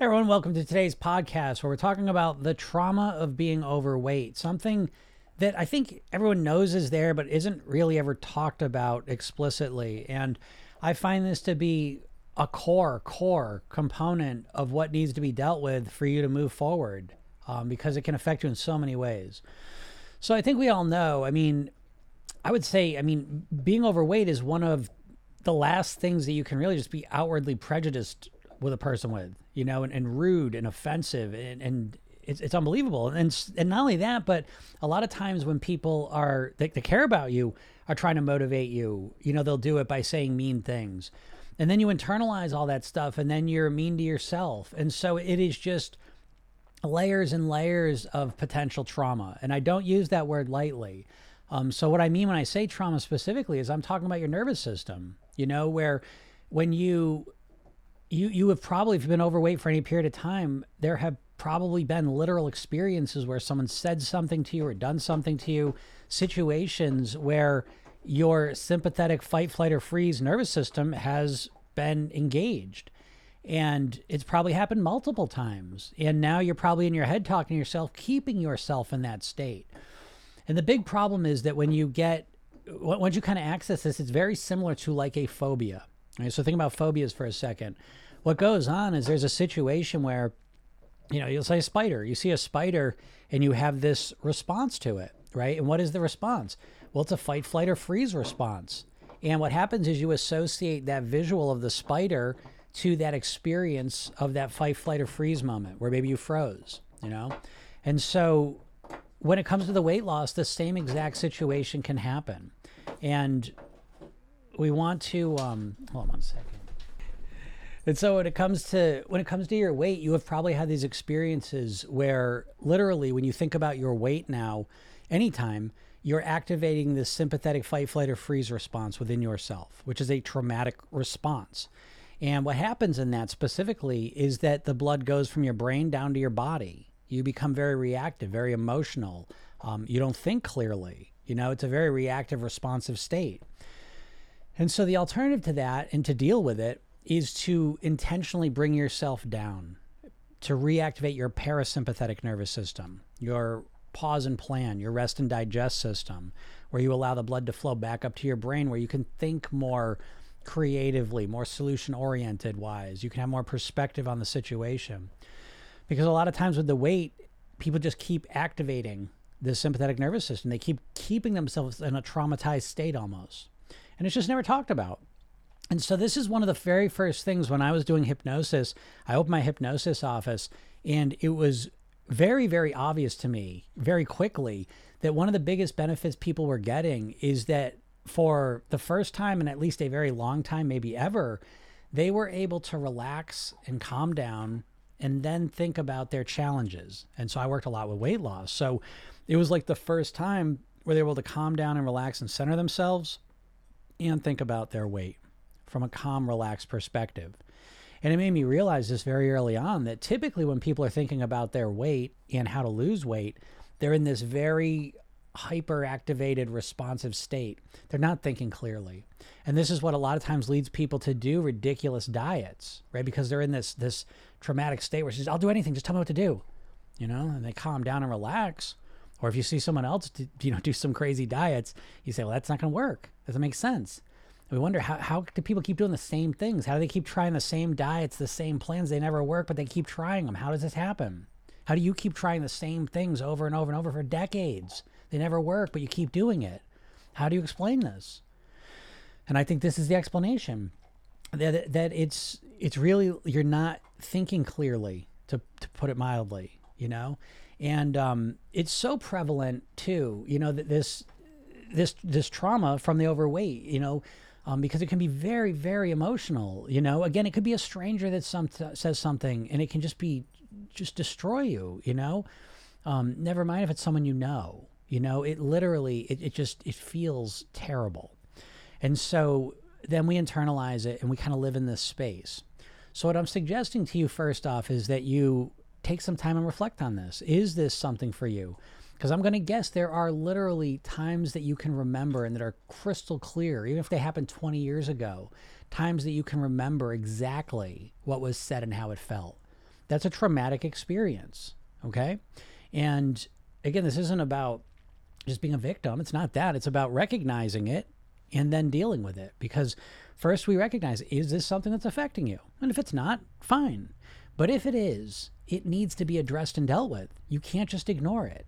Everyone, welcome to today's podcast where we're talking about the trauma of being overweight, something that I think everyone knows is there, but isn't really ever talked about explicitly. And I find this to be a core, core component of what needs to be dealt with for you to move forward um, because it can affect you in so many ways. So I think we all know, I mean, I would say, I mean, being overweight is one of the last things that you can really just be outwardly prejudiced with a person with, you know, and, and rude and offensive and, and it's, it's unbelievable. And, and not only that, but a lot of times when people are, they, they care about you, are trying to motivate you, you know, they'll do it by saying mean things. And then you internalize all that stuff and then you're mean to yourself. And so it is just layers and layers of potential trauma. And I don't use that word lightly. Um, so what I mean when I say trauma specifically is I'm talking about your nervous system, you know, where when you you you have probably if you've been overweight for any period of time, there have probably been literal experiences where someone said something to you or done something to you, situations where your sympathetic fight, flight, or freeze nervous system has been engaged. And it's probably happened multiple times. And now you're probably in your head talking to yourself, keeping yourself in that state. And the big problem is that when you get, once you kind of access this, it's very similar to like a phobia. Right? So think about phobias for a second. What goes on is there's a situation where, you know, you'll say spider. You see a spider and you have this response to it, right? And what is the response? Well, it's a fight, flight, or freeze response. And what happens is you associate that visual of the spider to that experience of that fight, flight, or freeze moment where maybe you froze, you know? And so when it comes to the weight loss, the same exact situation can happen. And we want to um, hold on one second. And so when it comes to when it comes to your weight, you have probably had these experiences where literally when you think about your weight now, anytime you're activating this sympathetic fight, flight, or freeze response within yourself, which is a traumatic response. And what happens in that specifically is that the blood goes from your brain down to your body. You become very reactive, very emotional. Um, you don't think clearly. You know, it's a very reactive, responsive state. And so the alternative to that and to deal with it is to intentionally bring yourself down, to reactivate your parasympathetic nervous system, your pause and plan, your rest and digest system, where you allow the blood to flow back up to your brain, where you can think more creatively, more solution oriented wise. You can have more perspective on the situation. Because a lot of times with the weight, people just keep activating the sympathetic nervous system. They keep keeping themselves in a traumatized state almost and it's just never talked about. And so this is one of the very first things when I was doing hypnosis. I opened my hypnosis office, and it was very, very obvious to me very quickly that one of the biggest benefits people were getting is that for the first time in at least a very long time, maybe ever, they were able to relax and calm down and then think about their challenges. And so I worked a lot with weight loss. So it was like the first time where they were able to calm down and relax and center themselves and think about their weight from a calm, relaxed perspective. And it made me realize this very early on that typically when people are thinking about their weight and how to lose weight, they're in this very hyper activated responsive state. They're not thinking clearly. And this is what a lot of times leads people to do ridiculous diets, right? Because they're in this this traumatic state where she says, I'll do anything, just tell me what to do. You know, and they calm down and relax. Or if you see someone else, do, you know, do some crazy diets, you say, well, that's not going to work. Doesn't make sense. We wonder how, how do people keep doing the same things? How do they keep trying the same diets, the same plans? They never work, but they keep trying them. How does this happen? How do you keep trying the same things over and over and over for decades? They never work, but you keep doing it. How do you explain this? And I think this is the explanation that that it's it's really you're not thinking clearly to to put it mildly, you know and um, it's so prevalent too. You know that this this this trauma from the overweight. You know. Um, because it can be very, very emotional. You know, again, it could be a stranger that some says something, and it can just be, just destroy you. You know, um, never mind if it's someone you know. You know, it literally, it, it just, it feels terrible, and so then we internalize it, and we kind of live in this space. So what I'm suggesting to you first off is that you take some time and reflect on this. Is this something for you? Because I'm going to guess there are literally times that you can remember and that are crystal clear, even if they happened 20 years ago, times that you can remember exactly what was said and how it felt. That's a traumatic experience. Okay. And again, this isn't about just being a victim. It's not that. It's about recognizing it and then dealing with it. Because first we recognize is this something that's affecting you? And if it's not, fine. But if it is, it needs to be addressed and dealt with. You can't just ignore it.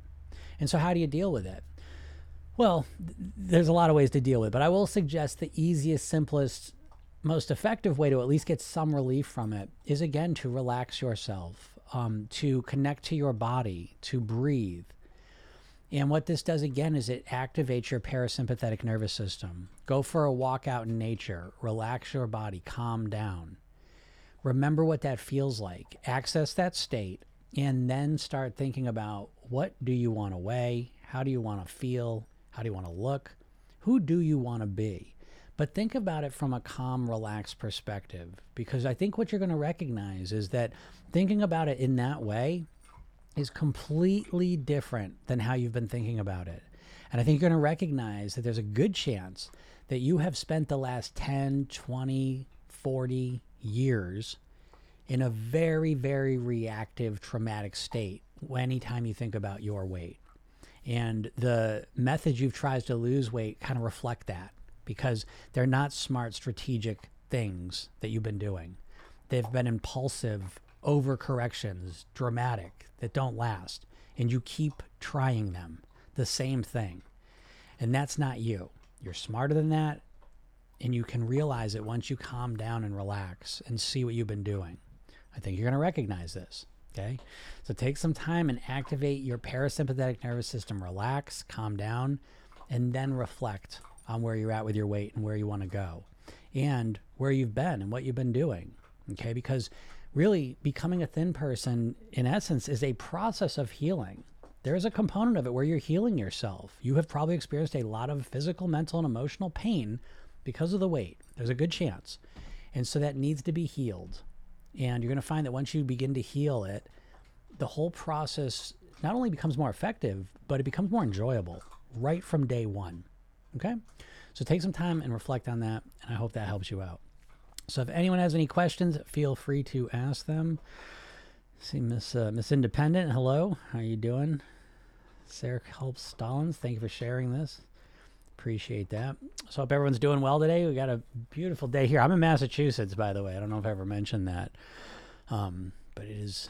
And so, how do you deal with it? Well, th- there's a lot of ways to deal with it, but I will suggest the easiest, simplest, most effective way to at least get some relief from it is again to relax yourself, um, to connect to your body, to breathe. And what this does again is it activates your parasympathetic nervous system. Go for a walk out in nature, relax your body, calm down. Remember what that feels like. Access that state and then start thinking about what do you want to weigh? How do you want to feel? How do you want to look? Who do you want to be? But think about it from a calm, relaxed perspective because I think what you're going to recognize is that thinking about it in that way is completely different than how you've been thinking about it. And I think you're going to recognize that there's a good chance that you have spent the last 10, 20, 40 years in a very, very reactive, traumatic state anytime you think about your weight. And the methods you've tried to lose weight kind of reflect that because they're not smart, strategic things that you've been doing. They've been impulsive overcorrections, dramatic, that don't last. And you keep trying them, the same thing. And that's not you. You're smarter than that. And you can realize it once you calm down and relax and see what you've been doing. I think you're going to recognize this. Okay. So take some time and activate your parasympathetic nervous system. Relax, calm down, and then reflect on where you're at with your weight and where you want to go and where you've been and what you've been doing. Okay. Because really becoming a thin person, in essence, is a process of healing. There is a component of it where you're healing yourself. You have probably experienced a lot of physical, mental, and emotional pain because of the weight. There's a good chance. And so that needs to be healed. And you're going to find that once you begin to heal it, the whole process not only becomes more effective, but it becomes more enjoyable right from day one. Okay? So take some time and reflect on that, and I hope that helps you out. So if anyone has any questions, feel free to ask them. See Miss uh, Miss Independent, hello, how are you doing? Sarah helps Stallings, thank you for sharing this. Appreciate that. So hope everyone's doing well today. We got a beautiful day here. I'm in Massachusetts, by the way. I don't know if I ever mentioned that, um, but it is,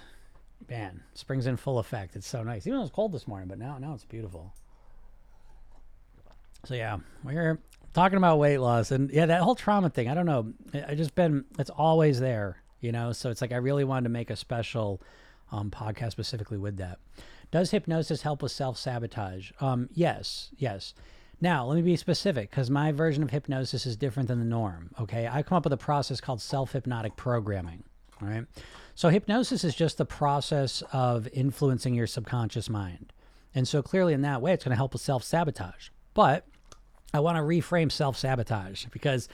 man, spring's in full effect. It's so nice. Even though it was cold this morning, but now now it's beautiful. So yeah, we're talking about weight loss and yeah, that whole trauma thing. I don't know. I just been it's always there, you know. So it's like I really wanted to make a special um, podcast specifically with that. Does hypnosis help with self sabotage? Um, yes, yes. Now, let me be specific because my version of hypnosis is different than the norm. Okay. I come up with a process called self hypnotic programming. All right. So, hypnosis is just the process of influencing your subconscious mind. And so, clearly, in that way, it's going to help with self sabotage. But I want to reframe self sabotage because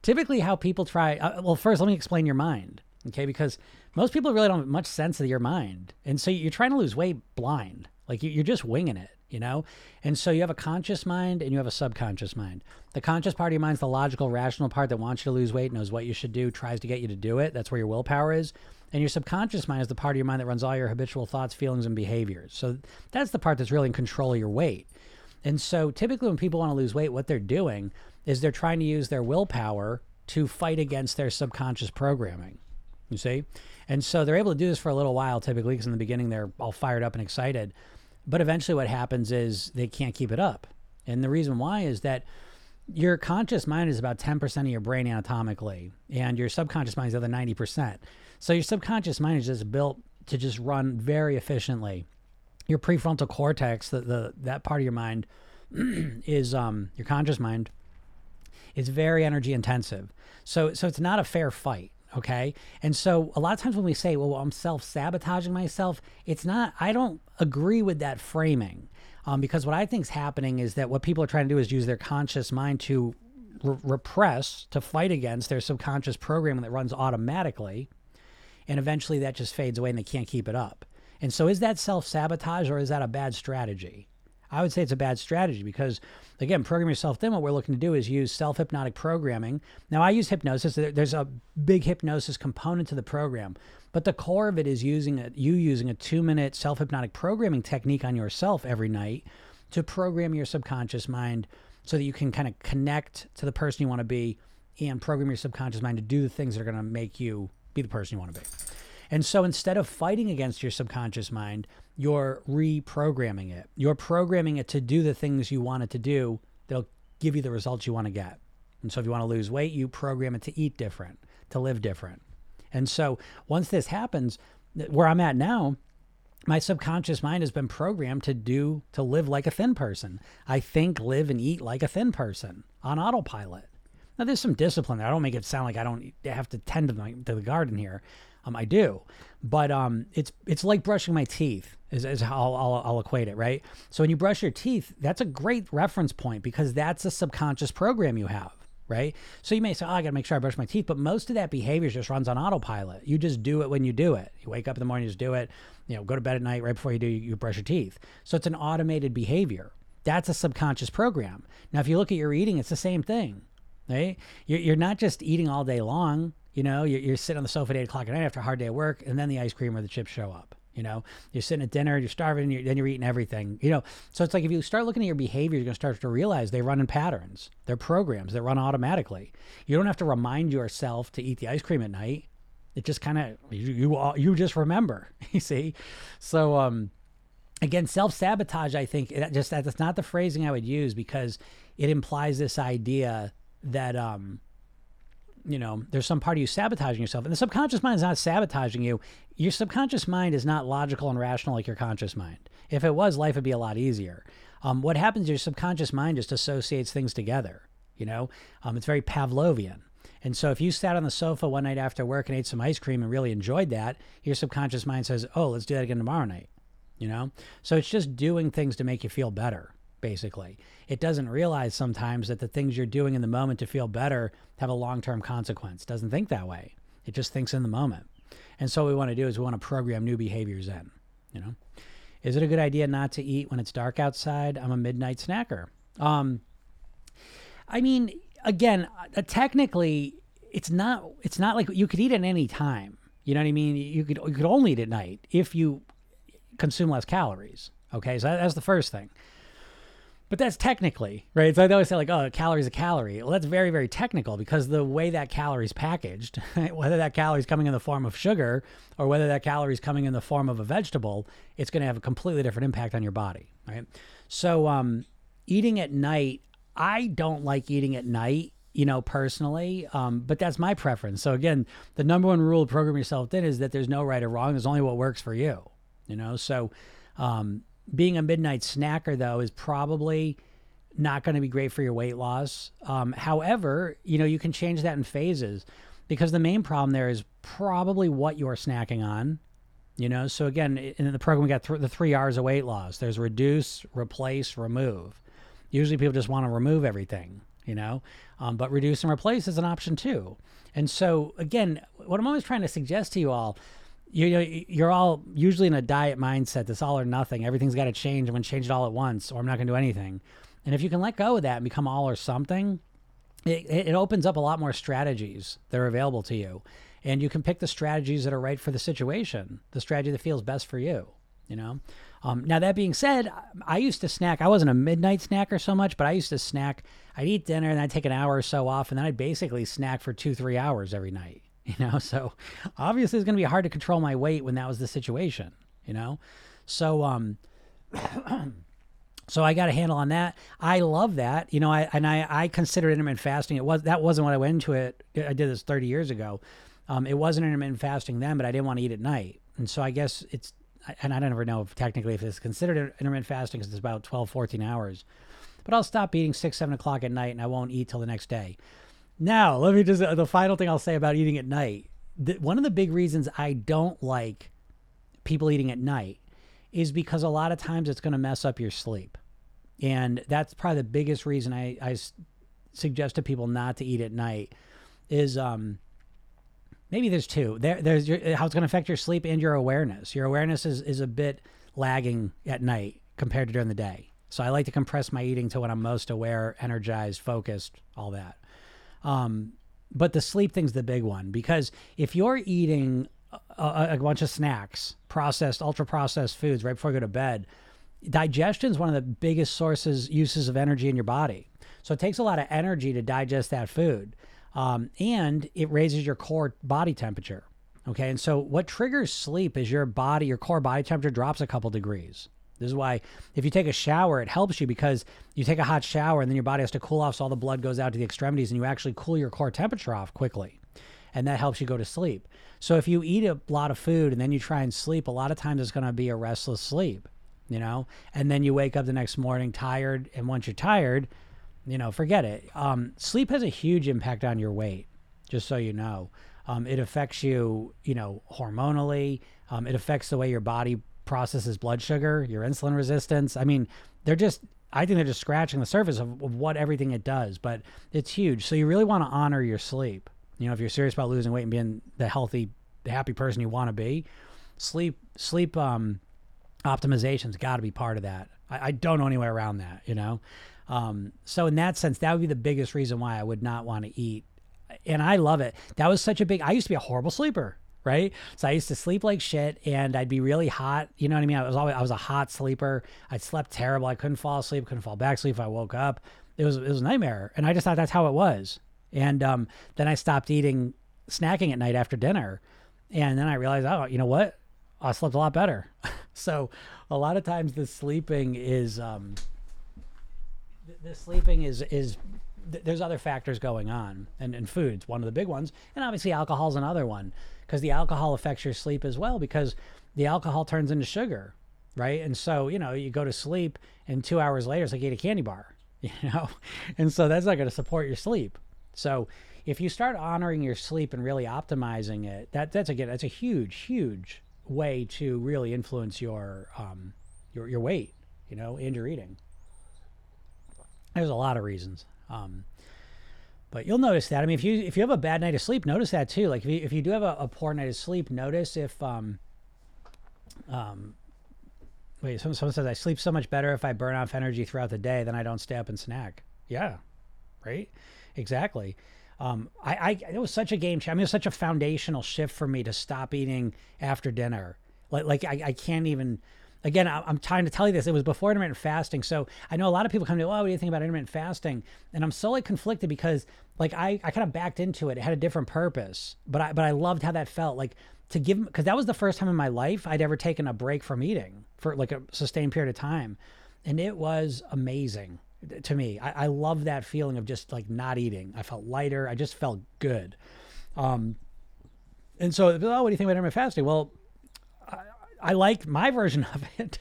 typically, how people try, uh, well, first, let me explain your mind. Okay. Because most people really don't have much sense of your mind. And so, you're trying to lose weight blind, like you're just winging it you know? And so you have a conscious mind and you have a subconscious mind. The conscious part of your mind is the logical, rational part that wants you to lose weight, knows what you should do, tries to get you to do it. That's where your willpower is. And your subconscious mind is the part of your mind that runs all your habitual thoughts, feelings, and behaviors. So that's the part that's really in control of your weight. And so typically when people want to lose weight, what they're doing is they're trying to use their willpower to fight against their subconscious programming. You see? And so they're able to do this for a little while typically because in the beginning they're all fired up and excited. But eventually, what happens is they can't keep it up. And the reason why is that your conscious mind is about 10% of your brain anatomically, and your subconscious mind is the other 90%. So your subconscious mind is just built to just run very efficiently. Your prefrontal cortex, the, the that part of your mind, is um, your conscious mind, is very energy intensive. So so it's not a fair fight. Okay. And so a lot of times when we say, well, I'm self sabotaging myself, it's not, I don't agree with that framing. Um, because what I think is happening is that what people are trying to do is use their conscious mind to re- repress, to fight against their subconscious programming that runs automatically. And eventually that just fades away and they can't keep it up. And so is that self sabotage or is that a bad strategy? I would say it's a bad strategy because, again, program yourself thin. What we're looking to do is use self hypnotic programming. Now, I use hypnosis. There's a big hypnosis component to the program, but the core of it is using a, you using a two minute self hypnotic programming technique on yourself every night to program your subconscious mind so that you can kind of connect to the person you want to be and program your subconscious mind to do the things that are going to make you be the person you want to be. And so instead of fighting against your subconscious mind, you're reprogramming it. You're programming it to do the things you want it to do that'll give you the results you want to get. And so if you want to lose weight, you program it to eat different, to live different. And so once this happens, where I'm at now, my subconscious mind has been programmed to do to live like a thin person. I think, live, and eat like a thin person on autopilot. Now, there's some discipline there. I don't make it sound like I don't have to tend to, my, to the garden here. Um, I do, but um, it's it's like brushing my teeth is, is how I'll, I'll, I'll equate it, right? So when you brush your teeth, that's a great reference point because that's a subconscious program you have right? So you may say, oh, I got to make sure I brush my teeth, but most of that behavior just runs on autopilot. You just do it when you do it. You wake up in the morning, you just do it. You know, go to bed at night, right before you do, you brush your teeth. So it's an automated behavior. That's a subconscious program. Now, if you look at your eating, it's the same thing, right? You're, you're not just eating all day long. You know, you're, you're sitting on the sofa at eight o'clock at night after a hard day of work, and then the ice cream or the chips show up. You know, you're sitting at dinner, you're starving, you're, then you're eating everything. You know, so it's like if you start looking at your behavior, you're going to start to realize they run in patterns. They're programs that run automatically. You don't have to remind yourself to eat the ice cream at night. It just kind of you you you just remember. You see, so um, again, self sabotage. I think that just that's not the phrasing I would use because it implies this idea that um you know, there's some part of you sabotaging yourself. And the subconscious mind is not sabotaging you. Your subconscious mind is not logical and rational like your conscious mind. If it was, life would be a lot easier. Um, what happens your subconscious mind just associates things together. You know, um, it's very Pavlovian. And so if you sat on the sofa one night after work and ate some ice cream and really enjoyed that, your subconscious mind says, oh, let's do that again tomorrow night. You know? So it's just doing things to make you feel better basically. It doesn't realize sometimes that the things you're doing in the moment to feel better have a long term consequence. Doesn't think that way. It just thinks in the moment. And so what we want to do is we want to program new behaviors in, you know. Is it a good idea not to eat when it's dark outside? I'm a midnight snacker. Um, I mean, again, uh, technically, it's not. It's not like you could eat at any time. You know what I mean? You could you could only eat at night if you consume less calories. Okay, so that's the first thing. But that's technically, right? So I always say like, oh, a calorie is a calorie. Well, that's very, very technical because the way that calorie is packaged, whether that calorie is coming in the form of sugar or whether that calorie is coming in the form of a vegetable, it's going to have a completely different impact on your body, right? So, um, eating at night, I don't like eating at night, you know, personally, um, but that's my preference. So again, the number one rule of program yourself thin is that there's no right or wrong. There's only what works for you, you know. So, um, being a midnight snacker, though, is probably not going to be great for your weight loss. Um, however, you know, you can change that in phases because the main problem there is probably what you're snacking on. You know, so again, in the program, we got th- the three R's of weight loss there's reduce, replace, remove. Usually people just want to remove everything, you know, um, but reduce and replace is an option too. And so, again, what I'm always trying to suggest to you all you know you're all usually in a diet mindset this all or nothing. Everything's got to change. I'm going to change it all at once or i'm not going to do anything. And if you can let go of that and become all or something it, it opens up a lot more strategies that are available to you. And you can pick the strategies that are right for the situation the strategy that feels best for you you know? Um, now that being said i used to snack i wasn't a midnight snacker so much but i used to snack. I'd eat dinner and i'd take an hour or so off and then i'd basically snack for two three hours every night you know? So obviously it's going to be hard to control my weight when that was the situation you know? So um so i got a handle on that. I love that you know i and i i consider intermittent fasting. It was that wasn't what i went into it i did this 30 years ago. Um it wasn't intermittent fasting then but i didn't want to eat at night. And so i guess it's and i don't ever know if technically if it's considered intermittent fasting because it's about 12 14 hours. But i'll stop eating 6 7 o'clock at night and i won't eat till the next day now, let me just, the final thing I'll say about eating at night. The, one of the big reasons I don't like people eating at night is because a lot of times it's going to mess up your sleep. And that's probably the biggest reason I, I suggest to people not to eat at night is um, maybe there's two. There, there's your, how it's going to affect your sleep and your awareness. Your awareness is, is a bit lagging at night compared to during the day. So I like to compress my eating to when I'm most aware, energized, focused, all that. Um, but the sleep thing's the big one because if you're eating a, a bunch of snacks, processed, ultra processed foods right before you go to bed, digestion is one of the biggest sources, uses of energy in your body. So it takes a lot of energy to digest that food. Um, and it raises your core body temperature. Okay. And so what triggers sleep is your body, your core body temperature drops a couple degrees. This is why if you take a shower, it helps you because you take a hot shower and then your body has to cool off so all the blood goes out to the extremities and you actually cool your core temperature off quickly. And that helps you go to sleep. So if you eat a lot of food and then you try and sleep, a lot of times it's going to be a restless sleep, you know? And then you wake up the next morning tired. And once you're tired, you know, forget it. Um, sleep has a huge impact on your weight, just so you know. Um, it affects you, you know, hormonally. Um, it affects the way your body processes blood sugar, your insulin resistance. I mean, they're just, I think they're just scratching the surface of, of what everything it does, but it's huge. So you really want to honor your sleep. You know, if you're serious about losing weight and being the healthy, the happy person you want to be, sleep, sleep, um, optimization's got to be part of that. I, I, don't know any way around that, you know? Um, so in that sense, that would be the biggest reason why I would not want to eat. And I love it. That was such a big, I used to be a horrible sleeper right? So I used to sleep like shit and I'd be really hot. You know what I mean? I was always I was a hot sleeper. I slept terrible. I couldn't fall asleep, couldn't fall back asleep if I woke up. It was it was a nightmare. And I just thought that's how it was. And um, then I stopped eating snacking at night after dinner. And then I realized, oh, you know what? I slept a lot better. so a lot of times the sleeping is um, the, sleeping is is there's other factors going on and, and food's one of the big ones and obviously alcohol's another one because the alcohol affects your sleep as well because the alcohol turns into sugar, right? And so, you know, you go to sleep and two hours later, it's like you ate a candy bar, you know? And so that's not going to support your sleep. So if you start honoring your sleep and really optimizing it, that that's again, that's a huge, huge way to really influence your, um, your, your weight, you know, and your eating. There's a lot of reasons. Um, but you'll notice that. I mean, if you if you have a bad night of sleep, notice that too. Like if you, if you do have a, a poor night of sleep, notice if um um wait, someone, someone says I sleep so much better if I burn off energy throughout the day, then I don't stay up and snack. Yeah, right, exactly. Um, I, I it was such a game. I mean, it was such a foundational shift for me to stop eating after dinner. Like like I, I can't even again, I'm trying to tell you this. It was before intermittent fasting. So I know a lot of people come to, oh, what do you think about intermittent fasting? And I'm so like conflicted because like I, I kind of backed into it. It had a different purpose, but I, but I loved how that felt like to give, because that was the first time in my life I'd ever taken a break from eating for like a sustained period of time. And it was amazing to me. I, I love that feeling of just like not eating. I felt lighter. I just felt good. Um, and so, oh, what do you think about intermittent fasting? Well, I like my version of it,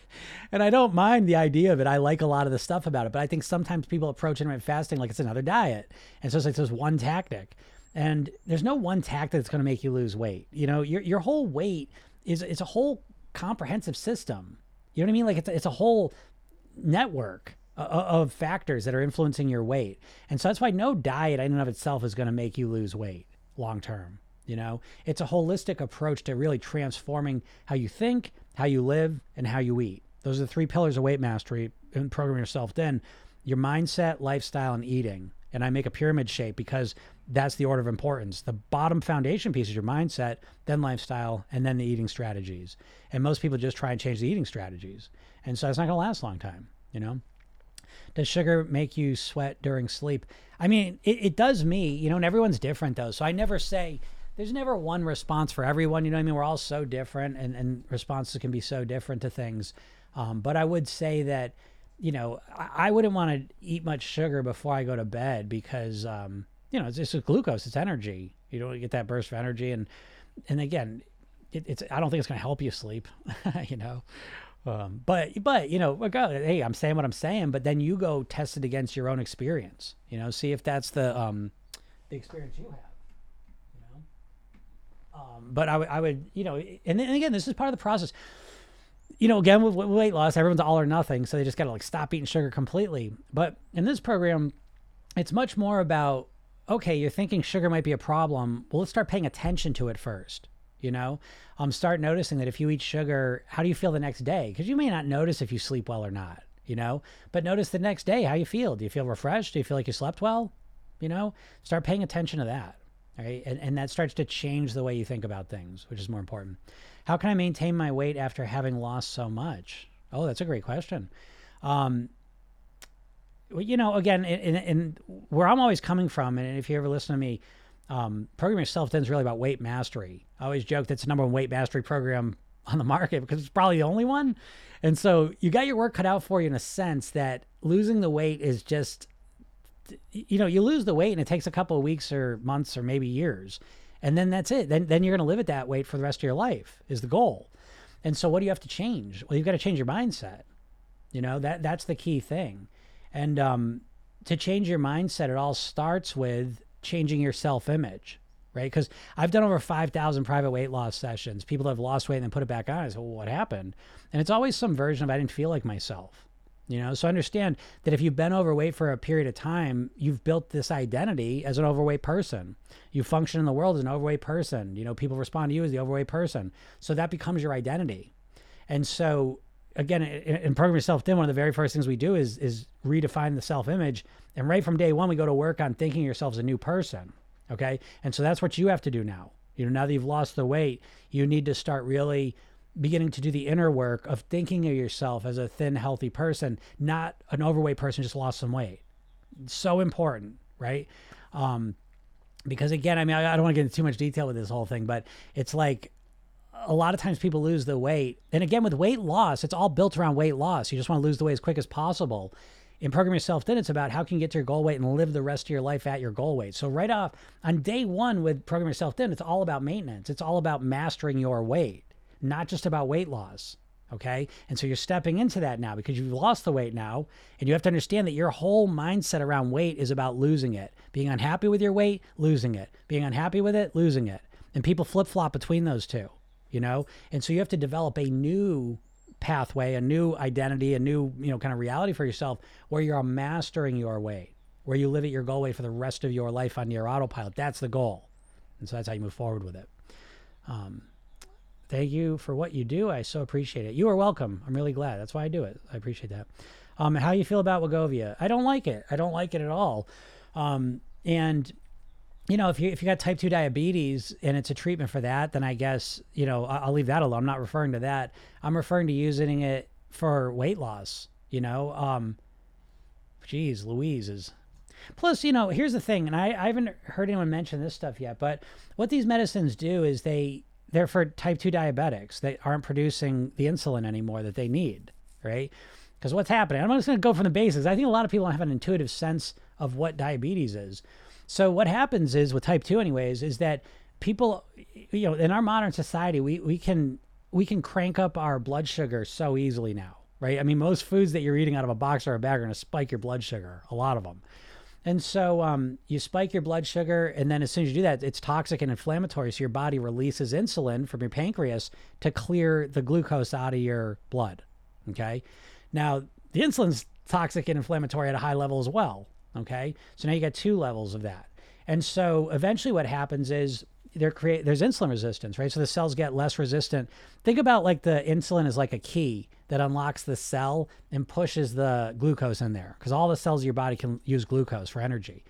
and I don't mind the idea of it. I like a lot of the stuff about it, but I think sometimes people approach intermittent fasting like it's another diet, and so it's like this one tactic, and there's no one tactic that's going to make you lose weight. You know, your your whole weight is it's a whole comprehensive system. You know what I mean? Like it's it's a whole network uh, uh, of factors that are influencing your weight, and so that's why no diet in and of itself is going to make you lose weight long term. You know, it's a holistic approach to really transforming how you think, how you live, and how you eat. Those are the three pillars of weight mastery and programming yourself then your mindset, lifestyle, and eating. And I make a pyramid shape because that's the order of importance. The bottom foundation piece is your mindset, then lifestyle, and then the eating strategies. And most people just try and change the eating strategies. And so it's not going to last a long time, you know? Does sugar make you sweat during sleep? I mean, it, it does me, you know, and everyone's different though. So I never say, there's never one response for everyone. You know what I mean? We're all so different, and, and responses can be so different to things. Um, but I would say that, you know, I, I wouldn't want to eat much sugar before I go to bed because, um, you know, it's just glucose, it's energy. You don't get that burst of energy, and and again, it, it's I don't think it's going to help you sleep. you know. Um, but but you know, go, hey, I'm saying what I'm saying, but then you go test it against your own experience. You know, see if that's the um, the experience you have. Um, but I would, I would, you know, and then again, this is part of the process. You know, again with, with weight loss, everyone's all or nothing, so they just got to like stop eating sugar completely. But in this program, it's much more about okay, you're thinking sugar might be a problem. Well, let's start paying attention to it first. You know, um, start noticing that if you eat sugar, how do you feel the next day? Because you may not notice if you sleep well or not. you know. But notice the next day how you feel. Do you feel refreshed? Do you feel like you slept well? You know, start paying attention to that. Right. And, and that starts to change the way you think about things, which is more important. How can I maintain my weight after having lost so much? Oh, that's a great question. Um, you know, again, in, in, where I'm always coming from, and if you ever listen to me, um, Program Yourself Thin is really about weight mastery. I always joke that's the number one weight mastery program on the market because it's probably the only one. And so you got your work cut out for you in a sense that losing the weight is just, you know, you lose the weight and it takes a couple of weeks or months or maybe years. And then that's it. Then, then you're going to live at that weight for the rest of your life is the goal. And so what do you have to change? Well, you've got to change your mindset. You know, that that's the key thing. And um, to change your mindset, it all starts with changing your self image, right? Because I've done over 5,000 private weight loss sessions. People have lost weight and then put it back on. I said, well, what happened? And it's always some version of I didn't feel like myself. You know, so understand that if you've been overweight for a period of time, you've built this identity as an overweight person. You function in the world as an overweight person. You know, people respond to you as the overweight person. So that becomes your identity. And so again, in Program Yourself Thin, one of the very first things we do is is redefine the self image. And right from day one, we go to work on thinking yourself as a new person. Okay. And so that's what you have to do now. You know, now that you've lost the weight, you need to start really beginning to do the inner work of thinking of yourself as a thin, healthy person, not an overweight person just lost some weight. So important, right? Um, because again, I mean, I, I don't want to get into too much detail with this whole thing, but it's like a lot of times people lose the weight. And again, with weight loss, it's all built around weight loss. You just want to lose the weight as quick as possible. In Program Yourself Thin, it's about how can you get to your goal weight and live the rest of your life at your goal weight. So right off on day one with Program Yourself Thin, it's all about maintenance. It's all about mastering your weight, not just about weight loss. Okay. And so you're stepping into that now because you've lost the weight now. And you have to understand that your whole mindset around weight is about losing it. Being unhappy with your weight, losing it. Being unhappy with it, losing it. And people flip flop between those two you know? And so you have to develop a new pathway, a new identity, a new, you know, kind of reality for yourself where you're mastering your weight, where you live at your goal weight for the rest of your life on your autopilot. That's the goal. And so that's how you move forward with it. Um, thank you for what you do. I so appreciate it. You are welcome. I'm really glad. That's why I do it. I appreciate that. Um, how you feel about Wegovy? I don't like it. I don't like it at all. Um, and you know, if you if you got type two diabetes and it's a treatment for that, then I guess you know I'll leave that alone. I'm not referring to that. I'm referring to using it for weight loss. You know, um, geez, Louise is. Plus, you know, here's the thing, and I, I haven't heard anyone mention this stuff yet, but what these medicines do is they they're for type two diabetics that aren't producing the insulin anymore that they need, right? Because what's happening? I'm just going to go from the basics. I think a lot of people have an intuitive sense of what diabetes is. So what happens is with type 2 anyways is that people you know in our modern society we we can we can crank up our blood sugar so easily now, right? I mean most foods that you're eating out of a box or a bag are going to spike your blood sugar, a lot of them. And so um, you spike your blood sugar, and then as soon as you do that, it's toxic and inflammatory. So your body releases insulin from your pancreas to clear the glucose out of your blood. Okay. Now, the insulin's toxic and inflammatory at a high level as well. Okay. So now you got two levels of that. And so eventually what happens is there create there's insulin resistance, right? So the cells get less resistant. Think about like the insulin is like a key that unlocks the cell and pushes the glucose in there because all the cells of your body can use glucose for energy.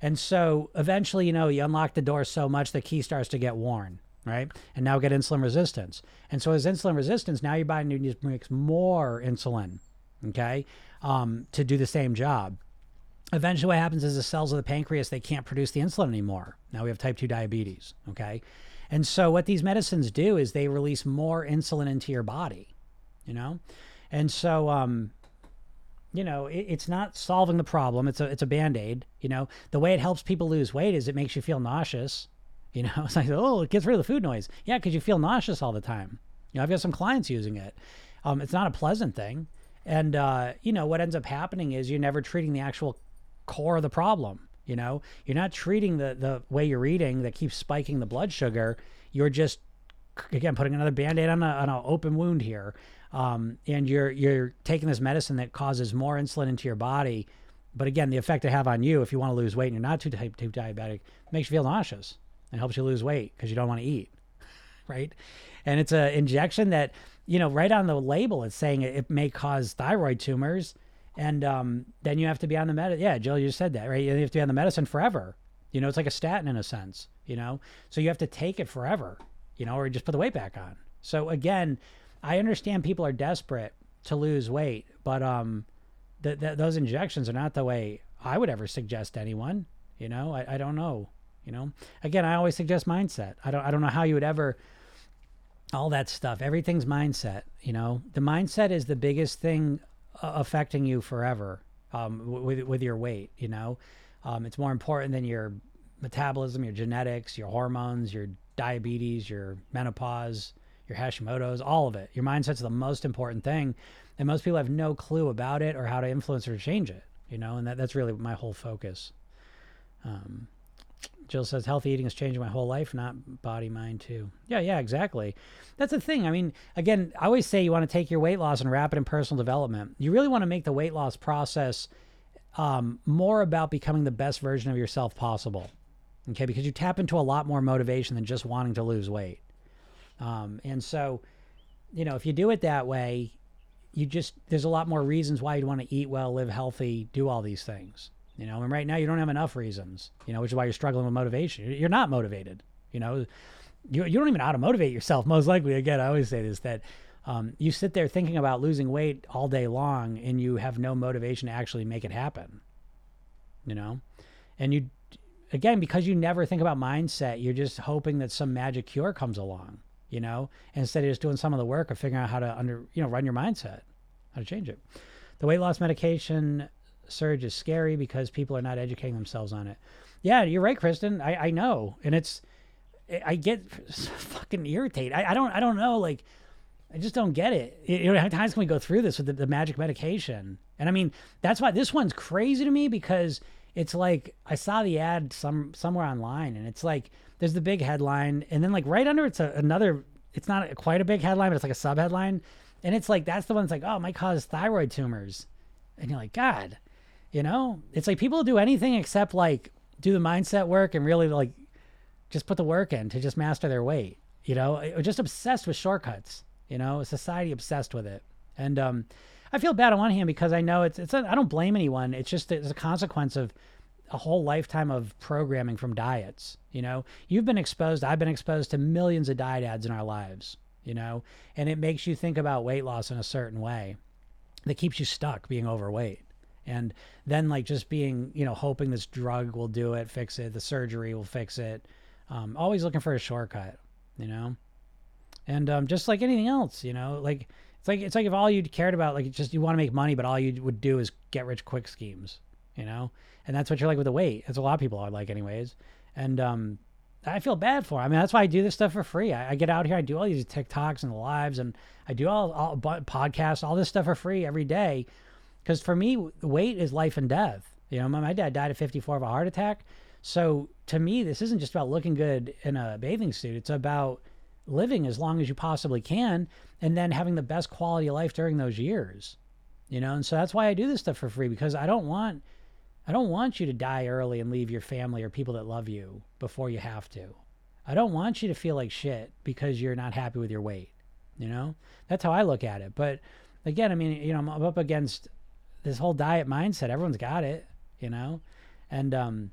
And so eventually, you know, you unlock the door so much the key starts to get worn, right? And now get insulin resistance. And so as insulin resistance, now your body needs makes more insulin, okay, um, to do the same job eventually what happens is the cells of the pancreas they can't produce the insulin anymore. Now we have type 2 diabetes okay? And so what these medicines do is they release more insulin into your body you know? And so um you know it, it's not solving the problem. It's a it's a band-aid you know? The way it helps people lose weight is it makes you feel nauseous you know? It's like oh it gets rid of the food noise. Yeah because you feel nauseous all the time. You know i've got some clients using it. Um, it's not a pleasant thing. And uh, you know what ends up happening is you're never treating the actual core of the problem. You know, you're not treating the the way you're eating that keeps spiking the blood sugar. You're just again putting another band-aid on, a, on an open wound here. Um, and you're you're taking this medicine that causes more insulin into your body. But again, the effect it have on you if you want to lose weight and you're not too type 2 diabetic makes you feel nauseous and helps you lose weight because you don't want to eat, right? And it's an injection that you know right on the label it's saying it, it may cause thyroid tumors and um, then you have to be on the med. Yeah, Jill, you said that, right? You have to be on the medicine forever. You know, it's like a statin in a sense. You know, so you have to take it forever. You know, or just put the weight back on. So again, I understand people are desperate to lose weight, but um, th- th- those injections are not the way I would ever suggest anyone. You know, I, I don't know. You know, again, I always suggest mindset. I don't I don't know how you would ever all that stuff. Everything's mindset. You know, the mindset is the biggest thing affecting you forever um, with with your weight. You know, um, it's more important than your metabolism, your genetics, your hormones, your diabetes, your menopause, your Hashimoto's, all of it. Your mindset's the most important thing, and most people have no clue about it or how to influence or change it. You know, and that, that's really my whole focus. Um, Jill says healthy eating has changed my whole life, not body, mind too. Yeah, yeah, exactly. That's the thing. I mean, again, I always say you want to take your weight loss and wrap it in personal development. You really want to make the weight loss process um, more about becoming the best version of yourself possible. Okay, because you tap into a lot more motivation than just wanting to lose weight. Um, and so, you know, if you do it that way, you just there's a lot more reasons why you'd want to eat well, live healthy, do all these things. You know, and right now you don't have enough reasons, you know, which is why you're struggling with motivation. You're not motivated. You know, you, you don't even know how to motivate yourself, most likely. Again, I always say this that um, you sit there thinking about losing weight all day long and you have no motivation to actually make it happen. You know, and you, again, because you never think about mindset, you're just hoping that some magic cure comes along, you know, instead of just doing some of the work of figuring out how to under, you know, run your mindset, how to change it. The weight loss medication surge is scary because people are not educating themselves on it. Yeah, you're right, Kristen. I, I know, and it's I get fucking irritated. I, I don't I don't know like I just don't get it. You know, how times can we go through this with the, the magic medication? And I mean, that's why this one's crazy to me because it's like I saw the ad some somewhere online, and it's like there's the big headline, and then like right under it's a, another. It's not quite a big headline, but it's like a sub headline, and it's like that's the one that's like, oh, it might cause thyroid tumors, and you're like, God, you know, it's like people do anything except like do the mindset work and really like just put the work in to just master their weight. You know, just obsessed with shortcuts. You know, society obsessed with it, and um, I feel bad on one hand because I know it's it's I don't blame anyone. It's just it's a consequence of a whole lifetime of programming from diets. You know, you've been exposed. I've been exposed to millions of diet ads in our lives. You know, and it makes you think about weight loss in a certain way that keeps you stuck being overweight and then like just being you know hoping this drug will do it fix it the surgery will fix it um, always looking for a shortcut you know and um, just like anything else you know like it's like it's like if all you cared about like just you want to make money but all you would do is get rich quick schemes you know and that's what you're like with the weight that's a lot of people are like anyways and um I feel bad for. I mean, that's why I do this stuff for free. I, I, get out here, I do all these TikToks and the lives, and I do all, all podcasts, all this stuff for free every day because for me, weight is life and death. You know, my, my dad died at 54 of a heart attack. So to me, this isn't just about looking good in a bathing suit. It's about living as long as you possibly can and then having the best quality of life during those years. You know, and so that's why I do this stuff for free because I don't want I don't want you to die early and leave your family or people that love you before you have to. I don't want you to feel like shit because you're not happy with your weight. You know? That's how I look at it. But again, I mean, you know, I'm up against this whole diet mindset. Everyone's got it, you know, and um,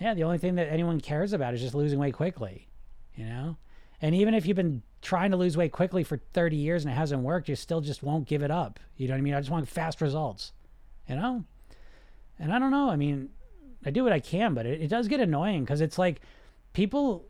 yeah, the only thing that anyone cares about is just losing weight quickly, you know. And even if you've been trying to lose weight quickly for 30 years and it hasn't worked, you still just won't give it up. You know what I mean? I just want fast results, you know? And I don't know. I mean, I do what I can, but it, it does get annoying because it's like people,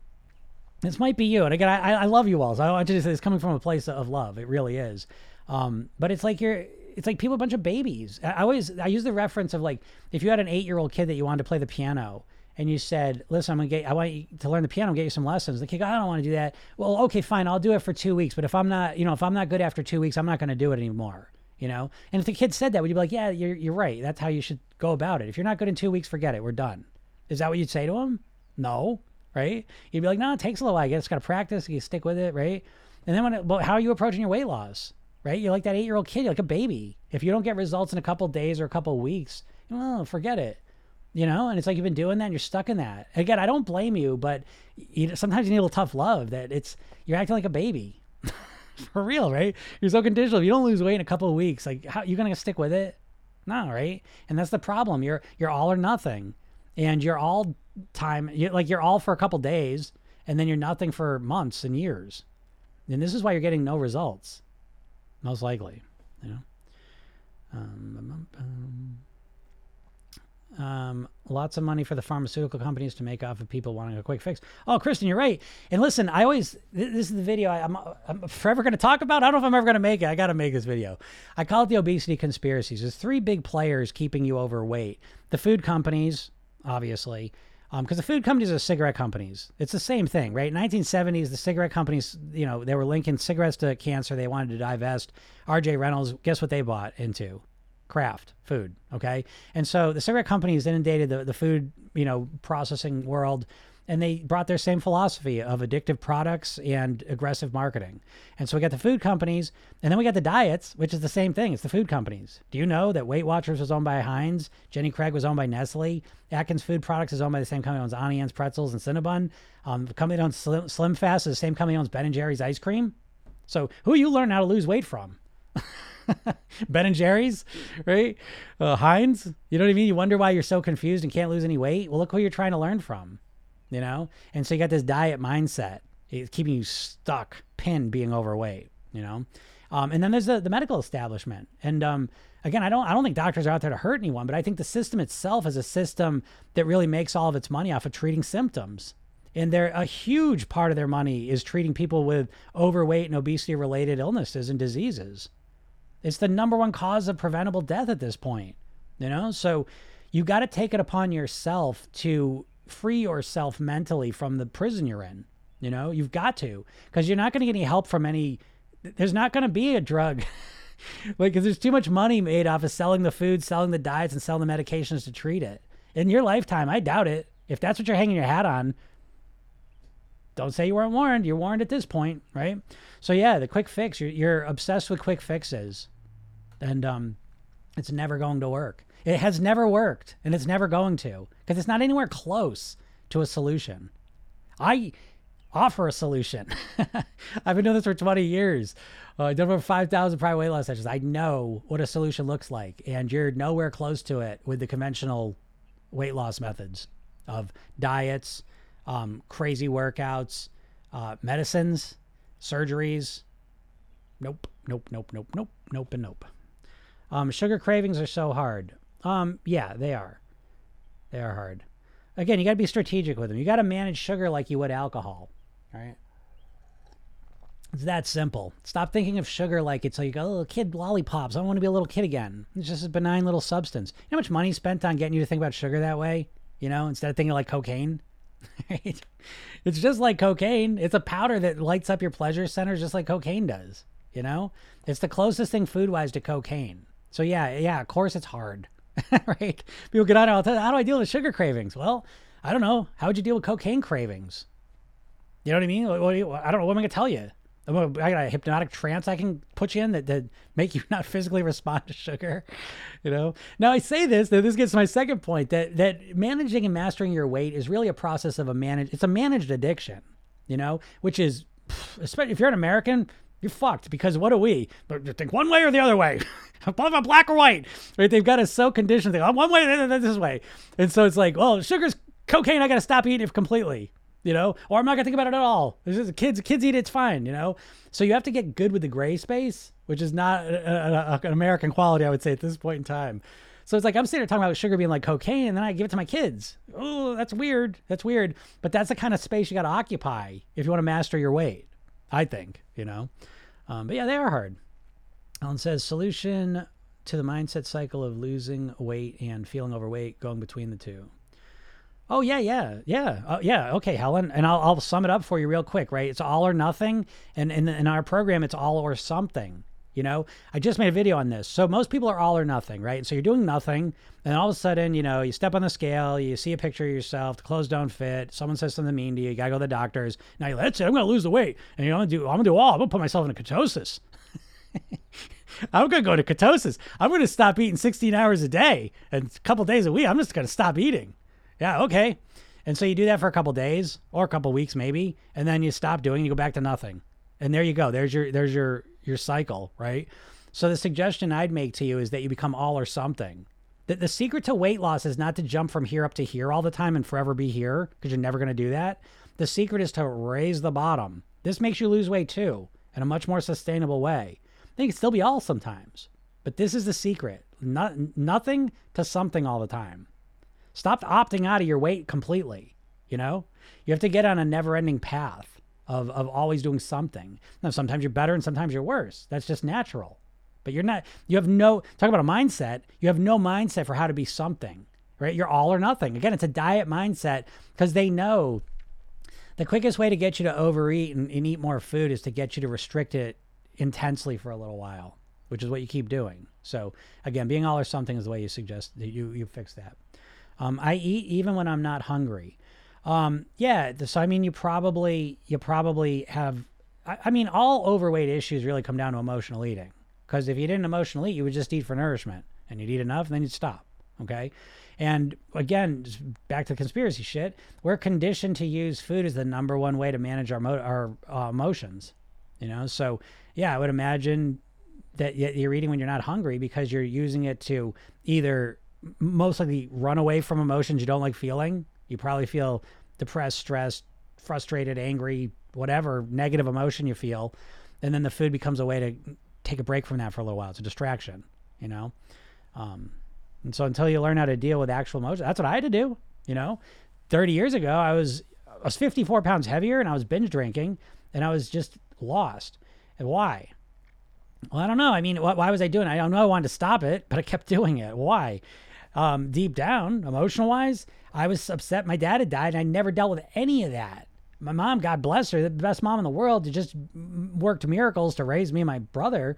this might be you. And again, I, I love you all. So I want you to say it's coming from a place of love. It really is. Um, but it's like you're, it's like people a bunch of babies. I always I use the reference of like if you had an eight year old kid that you wanted to play the piano and you said, "Listen, I'm gonna get I want you to learn the piano, get you some lessons." The kid, goes, I don't want to do that. Well, okay, fine, I'll do it for two weeks. But if I'm not, you know, if I'm not good after two weeks, I'm not gonna do it anymore. You know. And if the kid said that, would you be like, "Yeah, you're you're right. That's how you should go about it. If you're not good in two weeks, forget it. We're done." Is that what you'd say to him? No, right? You'd be like, "No, it takes a little while. You just gotta practice. You stick with it, right?" And then when, it, how are you approaching your weight loss? Right? You're like that eight year old kid, you're like a baby. If you don't get results in a couple days or a couple weeks, well, forget it. You know, and it's like you've been doing that and you're stuck in that. Again, I don't blame you, but you, sometimes you need a little tough love that it's, you're acting like a baby. For real, right? You're so conditional. If you don't lose weight in a couple weeks, like, how you to stick with it? No, right? And that's the problem. You're you're all or nothing, and you're all time. you like you're all for a couple days, and then you're nothing for months and years. And this is why you're getting no results, most likely. You know. Um, um, lots of money for the pharmaceutical companies to make off of people wanting a quick fix. Oh, Kristen, you're right. And listen, I always this is the video I, am I'm, I'm forever going to talk about. I don't know if I'm ever going to make it. I got to make this video. I call it the obesity conspiracies. There's three big players keeping you overweight: the food companies, obviously, because um, the food companies are cigarette companies. It's the same thing, right? 1970s, the cigarette companies, you know, they were linking cigarettes to cancer. They wanted to divest. R.J. Reynolds, guess what they bought into? Kraft food. Okay. And so the cigarette companies inundated the, the food, you know, processing world and they brought their same philosophy of addictive products and aggressive marketing. And so we got the food companies, and then we got the diets, which is the same thing. It's the food companies. Do you know that Weight Watchers was owned by Heinz? Jenny Craig was owned by Nestle. Atkins Food Products is owned by the same company that owns Anne's Pretzels and Cinnabon. Um, the company that owns Slim, Slim Fast is the same company that owns Ben and Jerry's ice cream. So who you learning how to lose weight from? ben and Jerry's, right? Uh, Heinz. You know what I mean? You wonder why you're so confused and can't lose any weight. Well, look who you're trying to learn from, you know? And so you got this diet mindset. It's keeping you stuck, pinned, being overweight, you know? Um, and then there's the, the medical establishment. And um, again, I don't I don't think doctors are out there to hurt anyone, but I think the system itself is a system that really makes all of its money off of treating symptoms. And they're a huge part of their money is treating people with overweight and obesity related illnesses and diseases. It's the number one cause of preventable death at this point, you know? So you got to take it upon yourself to free yourself mentally from the prison you're in. You know, you've got to, because you're not going to get any help from any, there's not going to be a drug. like, because there's too much money made off of selling the food, selling the diets, and selling the medications to treat it. In your lifetime, I doubt it. If that's what you're hanging your hat on, don't say you weren't warned. You're warned at this point, right? So yeah, the quick fix. You're, you're obsessed with quick fixes, and um, it's never going to work. It has never worked, and it's never going to because it's not anywhere close to a solution. I offer a solution. I've been doing this for 20 years. Uh, I've done over 5,000 private weight loss sessions. I know what a solution looks like, and you're nowhere close to it with the conventional weight loss methods of diets, um, crazy workouts, uh, medicines, surgeries. Nope, nope, nope, nope, nope, nope, and nope. Um, sugar cravings are so hard. Um, yeah, they are. They are hard. Again, you got to be strategic with them. You got to manage sugar like you would alcohol. right? It's that simple. Stop thinking of sugar like it's like, oh, kid lollipops. I want to be a little kid again. It's just a benign little substance. You know how much money spent on getting you to think about sugar that way? You know, instead of thinking like cocaine? Right? It's just like cocaine. It's a powder that lights up your pleasure centers just like cocaine does. You know, it's the closest thing food wise to cocaine. So yeah, yeah, of course it's hard, right? People get on, how do I deal with sugar cravings? Well, I don't know. How would you deal with cocaine cravings? You know what I mean? What, what, I don't know. What am I gonna tell you? I got a hypnotic trance I can put you in that, that make you not physically respond to sugar. You know. Now I say this, that this gets to my second point that that managing and mastering your weight is really a process of a managed. It's a managed addiction. You know, which is, especially if you're an American, you're fucked because what are we? Think one way or the other way, black or white. Right? They've got us so conditioned. They go oh, one way, then this way, and so it's like, well, sugar's cocaine. I got to stop eating it completely you know, or I'm not gonna think about it at all. This is kids, kids eat it, it's fine, you know. So you have to get good with the gray space, which is not a, a, an American quality, I would say, at this point in time. So it's like I'm sitting there talking about sugar being like cocaine, and then I give it to my kids. Oh, that's weird. That's weird. But that's the kind of space you got to occupy if you want to master your weight. I think, you know. Um, but yeah, they are hard. Alan says solution to the mindset cycle of losing weight and feeling overweight, going between the two. Oh yeah, yeah, yeah, uh, yeah. Okay, Helen, and I'll, I'll sum it up for you real quick. Right, it's all or nothing, and in, in our program, it's all or something. You know, I just made a video on this. So most people are all or nothing, right? So you're doing nothing, and all of a sudden, you know, you step on the scale, you see a picture of yourself, the clothes don't fit, someone says something mean to you, you gotta go to the doctors. Now you're like, that's it, I'm gonna lose the weight, and you know, I'm gonna do, I'm gonna do all. I'm gonna put myself into ketosis. I'm gonna go to ketosis. I'm gonna stop eating 16 hours a day and a couple days a week. I'm just gonna stop eating. Yeah, okay. And so you do that for a couple days or a couple weeks maybe, and then you stop doing, you go back to nothing. And there you go. There's your there's your your cycle, right? So the suggestion I'd make to you is that you become all or something. That the secret to weight loss is not to jump from here up to here all the time and forever be here because you're never going to do that. The secret is to raise the bottom. This makes you lose weight too in a much more sustainable way. They can still be all sometimes, but this is the secret. Not, nothing to something all the time. Stop opting out of your weight completely. You know, you have to get on a never ending path of, of always doing something. Now, sometimes you're better and sometimes you're worse. That's just natural. But you're not, you have no, talk about a mindset, you have no mindset for how to be something, right? You're all or nothing. Again, it's a diet mindset because they know the quickest way to get you to overeat and, and eat more food is to get you to restrict it intensely for a little while, which is what you keep doing. So again, being all or something is the way you suggest that you, you fix that. Um, I eat even when I'm not hungry. Um, yeah. So, I mean, you probably, you probably have, I, I mean, all overweight issues really come down to emotional eating. Because if you didn't emotionally eat, you would just eat for nourishment and you'd eat enough and then you'd stop. Okay. And again, back to the conspiracy shit, we're conditioned to use food as the number one way to manage our, mo- our uh, emotions. You know, so yeah, I would imagine that you're eating when you're not hungry because you're using it to either most likely run away from emotions you don't like feeling. You probably feel depressed, stressed, frustrated, angry, whatever negative emotion you feel. And then the food becomes a way to take a break from that for a little while. It's a distraction, you know? Um, and so until you learn how to deal with actual emotion, that's what I had to do, you know? 30 years ago, I was, I was 54 pounds heavier and I was binge drinking and I was just lost. And why? Well, I don't know. I mean, why, why was I doing it? I don't know I wanted to stop it, but I kept doing it. Why? Um, deep down, emotional wise, I was upset my dad had died and I never dealt with any of that my mom, God bless her, the best mom in the world, just worked miracles to raise me and my brother,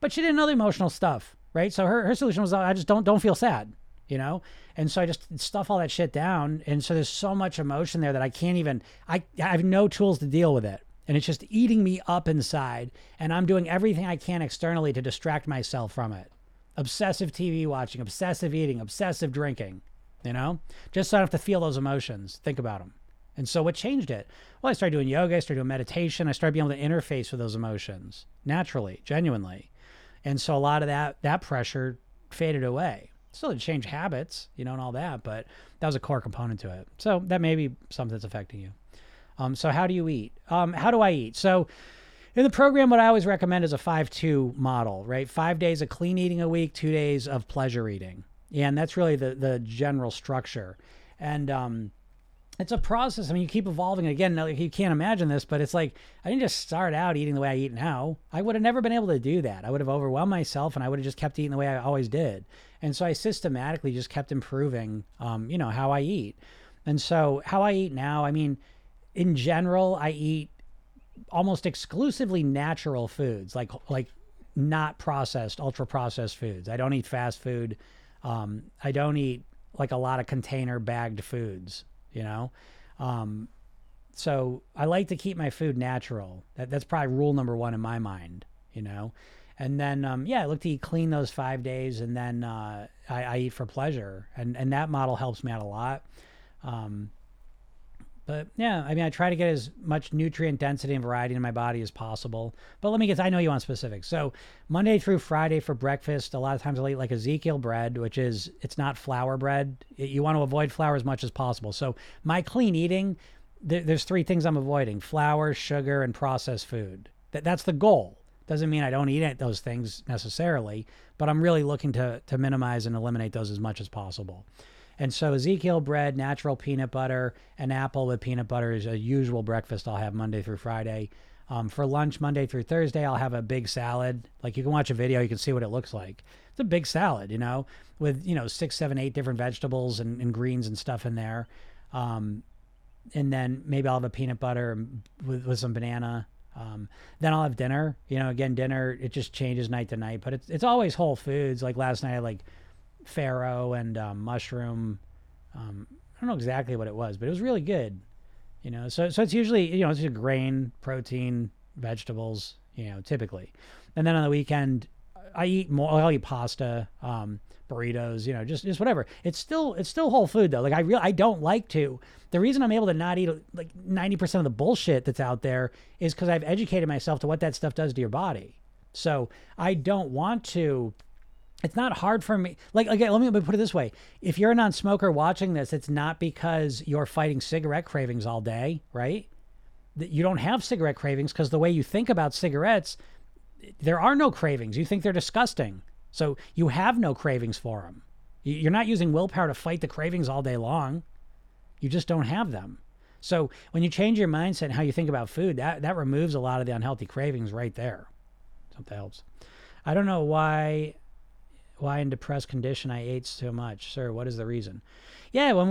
but she didn't know the emotional stuff, right? So her, her solution was, I just don't don't feel sad, you know. And so I just stuff all that shit down, and so there's so much emotion there that I can't even. I, I have no tools to deal with it, and it's just eating me up inside, and I'm doing everything I can externally to distract myself from it. Obsessive TV watching, obsessive eating, obsessive drinking, you know, just so I don't have to feel those emotions. Think about them. And so what changed it? Well, I started doing yoga, I started doing meditation, I started being able to interface with those emotions naturally, genuinely. And so a lot of that that pressure faded away. Still did change habits, you know, and all that, but that was a core component to it. So that may be something that's affecting you. Um, so how do you eat? Um, how do I eat? So in the program, what I always recommend is a five-two model, right? Five days of clean eating a week, two days of pleasure eating, and that's really the the general structure. And um, it's a process. I mean, you keep evolving. Again, you can't imagine this, but it's like I didn't just start out eating the way I eat now. I would have never been able to do that. I would have overwhelmed myself, and I would have just kept eating the way I always did. And so I systematically just kept improving, um, you know, how I eat. And so how I eat now, I mean, in general, I eat almost exclusively natural foods, like like not processed, ultra processed foods. I don't eat fast food. Um, I don't eat like a lot of container bagged foods you know? Um, so I like to keep my food natural. That, that's probably rule number one in my mind, you know? And then, um, yeah, I look to eat clean those five days and then uh, I, I, eat for pleasure. And, and that model helps me out a lot. Um, but yeah, I mean, I try to get as much nutrient density and variety in my body as possible. But let me get, I know you want specifics. So Monday through Friday for breakfast, a lot of times I'll eat like Ezekiel bread, which is, it's not flour bread. You want to avoid flour as much as possible. So my clean eating, there's three things I'm avoiding flour, sugar, and processed food. That, that's the goal. Doesn't mean I don't eat those things necessarily, but I'm really looking to, to minimize and eliminate those as much as possible. And so Ezekiel bread, natural peanut butter, an apple with peanut butter is a usual breakfast I'll have Monday through Friday. Um, for lunch, Monday through Thursday, I'll have a big salad. Like you can watch a video, you can see what it looks like. It's a big salad, you know, with, you know, six, seven, eight different vegetables and, and greens and stuff in there. Um, and then maybe I'll have a peanut butter with, with some banana. Um, then I'll have dinner. You know, again, dinner, it just changes night to night, but it's, it's always whole foods. Like last night, I like farro and um, mushroom. Um, I don't know exactly what it was, but it was really good. You know, so so it's usually you know it's a grain, protein, vegetables. You know, typically, and then on the weekend I eat more. I'll eat pasta, um, burritos. You know, just just whatever. It's still it's still whole food though. Like I really I don't like to. The reason I'm able to not eat like ninety percent of the bullshit that's out there is because I've educated myself to what that stuff does to your body. So I don't want to. It's not hard for me. Like again, let me, put it this way: if you're a non-smoker watching this, it's not because you're fighting cigarette cravings all day, right? That you don't have cigarette cravings because the way you think about cigarettes, there are no cravings. You think they're disgusting, so you have no cravings for them. You're not using willpower to fight the cravings all day long. You just don't have them. So when you change your mindset and how you think about food, that, that removes a lot of the unhealthy cravings right there. Something helps. I don't know why why in depressed condition I ate so much, sir. What is the reason? Yeah, when,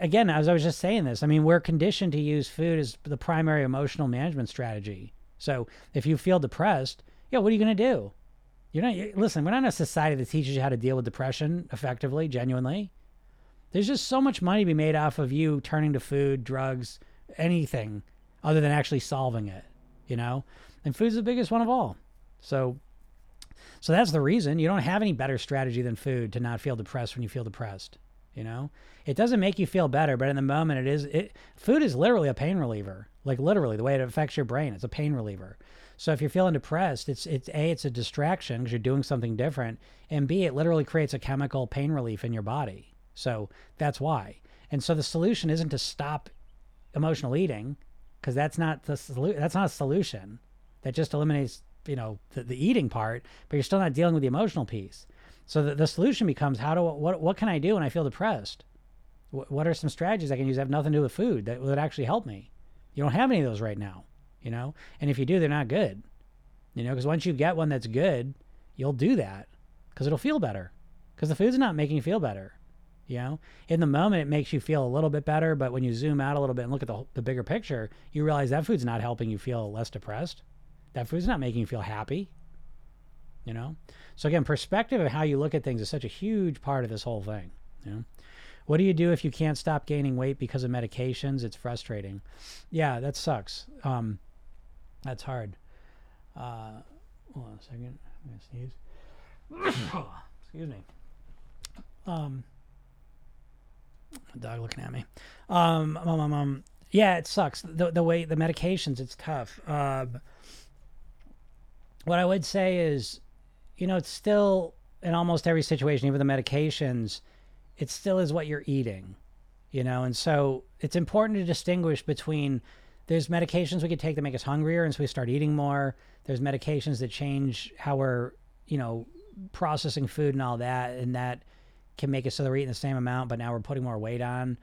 again, as I was just saying this, I mean, we're conditioned to use food as the primary emotional management strategy. So if you feel depressed, yeah, what are you going to do? You're not. Listen, we're not in a society that teaches you how to deal with depression effectively, genuinely. There's just so much money to be made off of you turning to food, drugs, anything other than actually solving it, you know? And food's the biggest one of all. So so that's the reason you don't have any better strategy than food to not feel depressed when you feel depressed, you know? It doesn't make you feel better, but in the moment it is it food is literally a pain reliever. Like literally the way it affects your brain, it's a pain reliever. So if you're feeling depressed, it's it's a it's a distraction because you're doing something different, and b it literally creates a chemical pain relief in your body. So that's why. And so the solution isn't to stop emotional eating because that's not the. That's not a solution. That just eliminates, you know, the, the eating part, but you're still not dealing with the emotional piece. So the, the solution becomes how do what what can I do when I feel depressed? What, what are some strategies I can use that have nothing to do with food that would actually help me? You don't have any of those right now, you know. And if you do, they're not good, you know. Because once you get one that's good, you'll do that because it'll feel better. Because the food's not making you feel better. You know, in the moment, it makes you feel a little bit better, but when you zoom out a little bit and look at the, the bigger picture, you realize that food's not helping you feel less depressed. That food's not making you feel happy. You know, so again, perspective of how you look at things is such a huge part of this whole thing. You know, what do you do if you can't stop gaining weight because of medications? It's frustrating. Yeah, that sucks. Um, that's hard. Uh, hold on a second. I'm gonna sneeze. Excuse me. Um, dog looking at me. Um, um, um, um, yeah, it sucks. The the way the medications, it's tough. Um, what I would say is, you know, it's still in almost every situation, even the medications, it still is what you're eating, you know, and so it's important to distinguish between there's medications we could take that make us hungrier, and so we start eating more. There's medications that change how we're, you know, processing food and all that, and that can make it so they're eating the same amount, but now we're putting more weight on.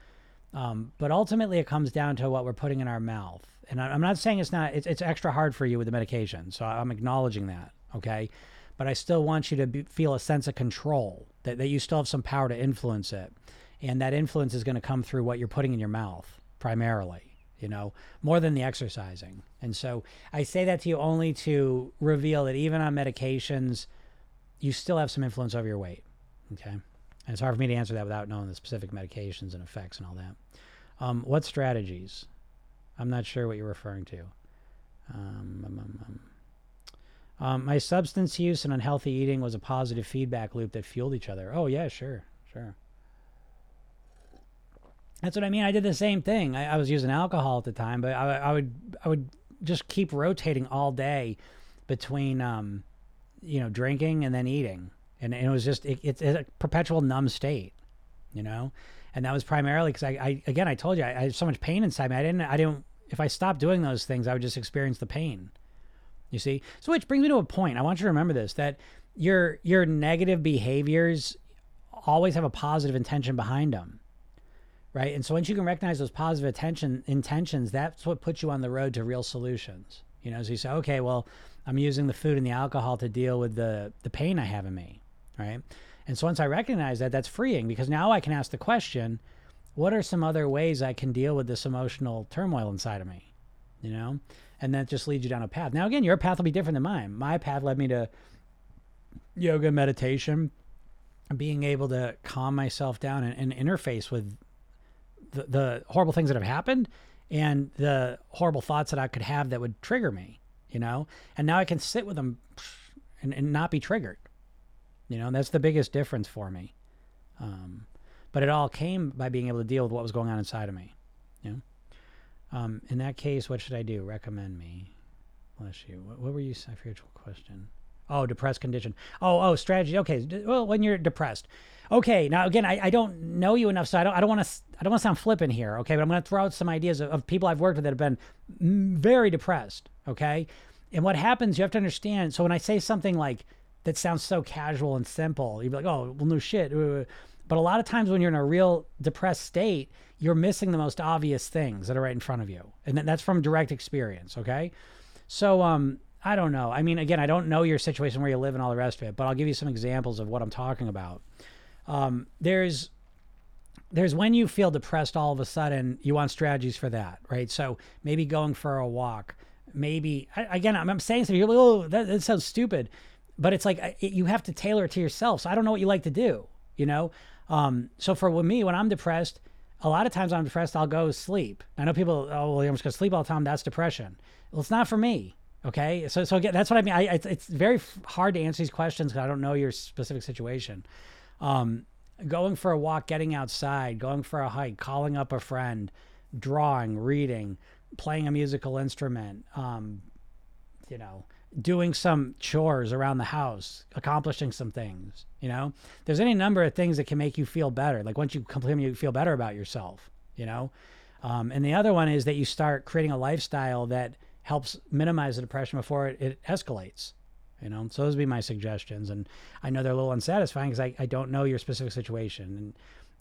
Um, but ultimately, it comes down to what we're putting in our mouth. And I'm not saying it's not, it's, it's extra hard for you with the medication. So I'm acknowledging that. Okay. But I still want you to be, feel a sense of control, that, that you still have some power to influence it. And that influence is going to come through what you're putting in your mouth primarily, you know, more than the exercising. And so I say that to you only to reveal that even on medications, you still have some influence over your weight. Okay. And it's hard for me to answer that without knowing the specific medications and effects and all that. Um, what strategies? I'm not sure what you're referring to. Um, um, um, um, um my substance use and unhealthy eating was a positive feedback loop that fueled each other. Oh, yeah, sure, sure. That's what I mean. I did the same thing. I, I was using alcohol at the time, but I, I, would I would just keep rotating all day between um, you know drinking and then eating and, and it was just it, it's a perpetual numb state, you know, and that was primarily because I, I again I told you I, I had so much pain inside me. I didn't I didn't if I stopped doing those things I would just experience the pain. You see, so which brings me to a point. I want you to remember this that your your negative behaviors always have a positive intention behind them right? And so once you can recognize those positive attention intentions, that's what puts you on the road to real solutions. You know, so you say, okay, well, I'm using the food and the alcohol to deal with the the pain I have in me right? And so once I recognize that, that's freeing because now I can ask the question, what are some other ways I can deal with this emotional turmoil inside of me? You know? And that just leads you down a path. Now, again, your path will be different than mine. My path led me to yoga, meditation, being able to calm myself down and, and interface with the, the horrible things that have happened and the horrible thoughts that I could have that would trigger me, you know? And now I can sit with them and, and not be triggered. You know, that's the biggest difference for me. Um, but it all came by being able to deal with what was going on inside of me. You know? Um, in that case, what should I do? Recommend me. Bless you. What, what were you? I forget your question. Oh, depressed condition. Oh, oh, strategy. Okay. Well, when you're depressed. Okay. Now, again, I, I don't know you enough, so I don't I don't want to I don't want to sound flippant here. Okay, but I'm going to throw out some ideas of, of people I've worked with that have been mm, very depressed. Okay, and what happens? You have to understand. So when I say something like that sounds so casual and simple, you'd be like, oh, well, no shit. But a lot of times when you're in a real depressed state, you're missing the most obvious things that are right in front of you, and that's from direct experience. Okay. So um, I don't know. I mean, again, I don't know your situation where you live and all the rest of it, but I'll give you some examples of what I'm talking about. Um, there's there's when you feel depressed all of a sudden you want strategies for that right so maybe going for a walk maybe again I'm, I'm saying something you're like oh that, that sounds stupid but it's like it, you have to tailor it to yourself. So i don't know what you like to do you know? Um, so for me when i'm depressed a lot of times i'm depressed i'll go sleep. I know people oh well i'm just going to sleep all the time. That's depression. Well it's not for me okay? So so again that's what i mean. I, it's, it's very hard to answer these questions because i don't know your specific situation. Um, going for a walk, getting outside, going for a hike, calling up a friend, drawing, reading, playing a musical instrument, um, you know, doing some chores around the house, accomplishing some things, you know, there's any number of things that can make you feel better. Like once you complete you feel better about yourself, you know? Um, and the other one is that you start creating a lifestyle that helps minimize the depression before it, it escalates you know? So those would be my suggestions. And i know they're a little unsatisfying because I, I don't know your specific situation. And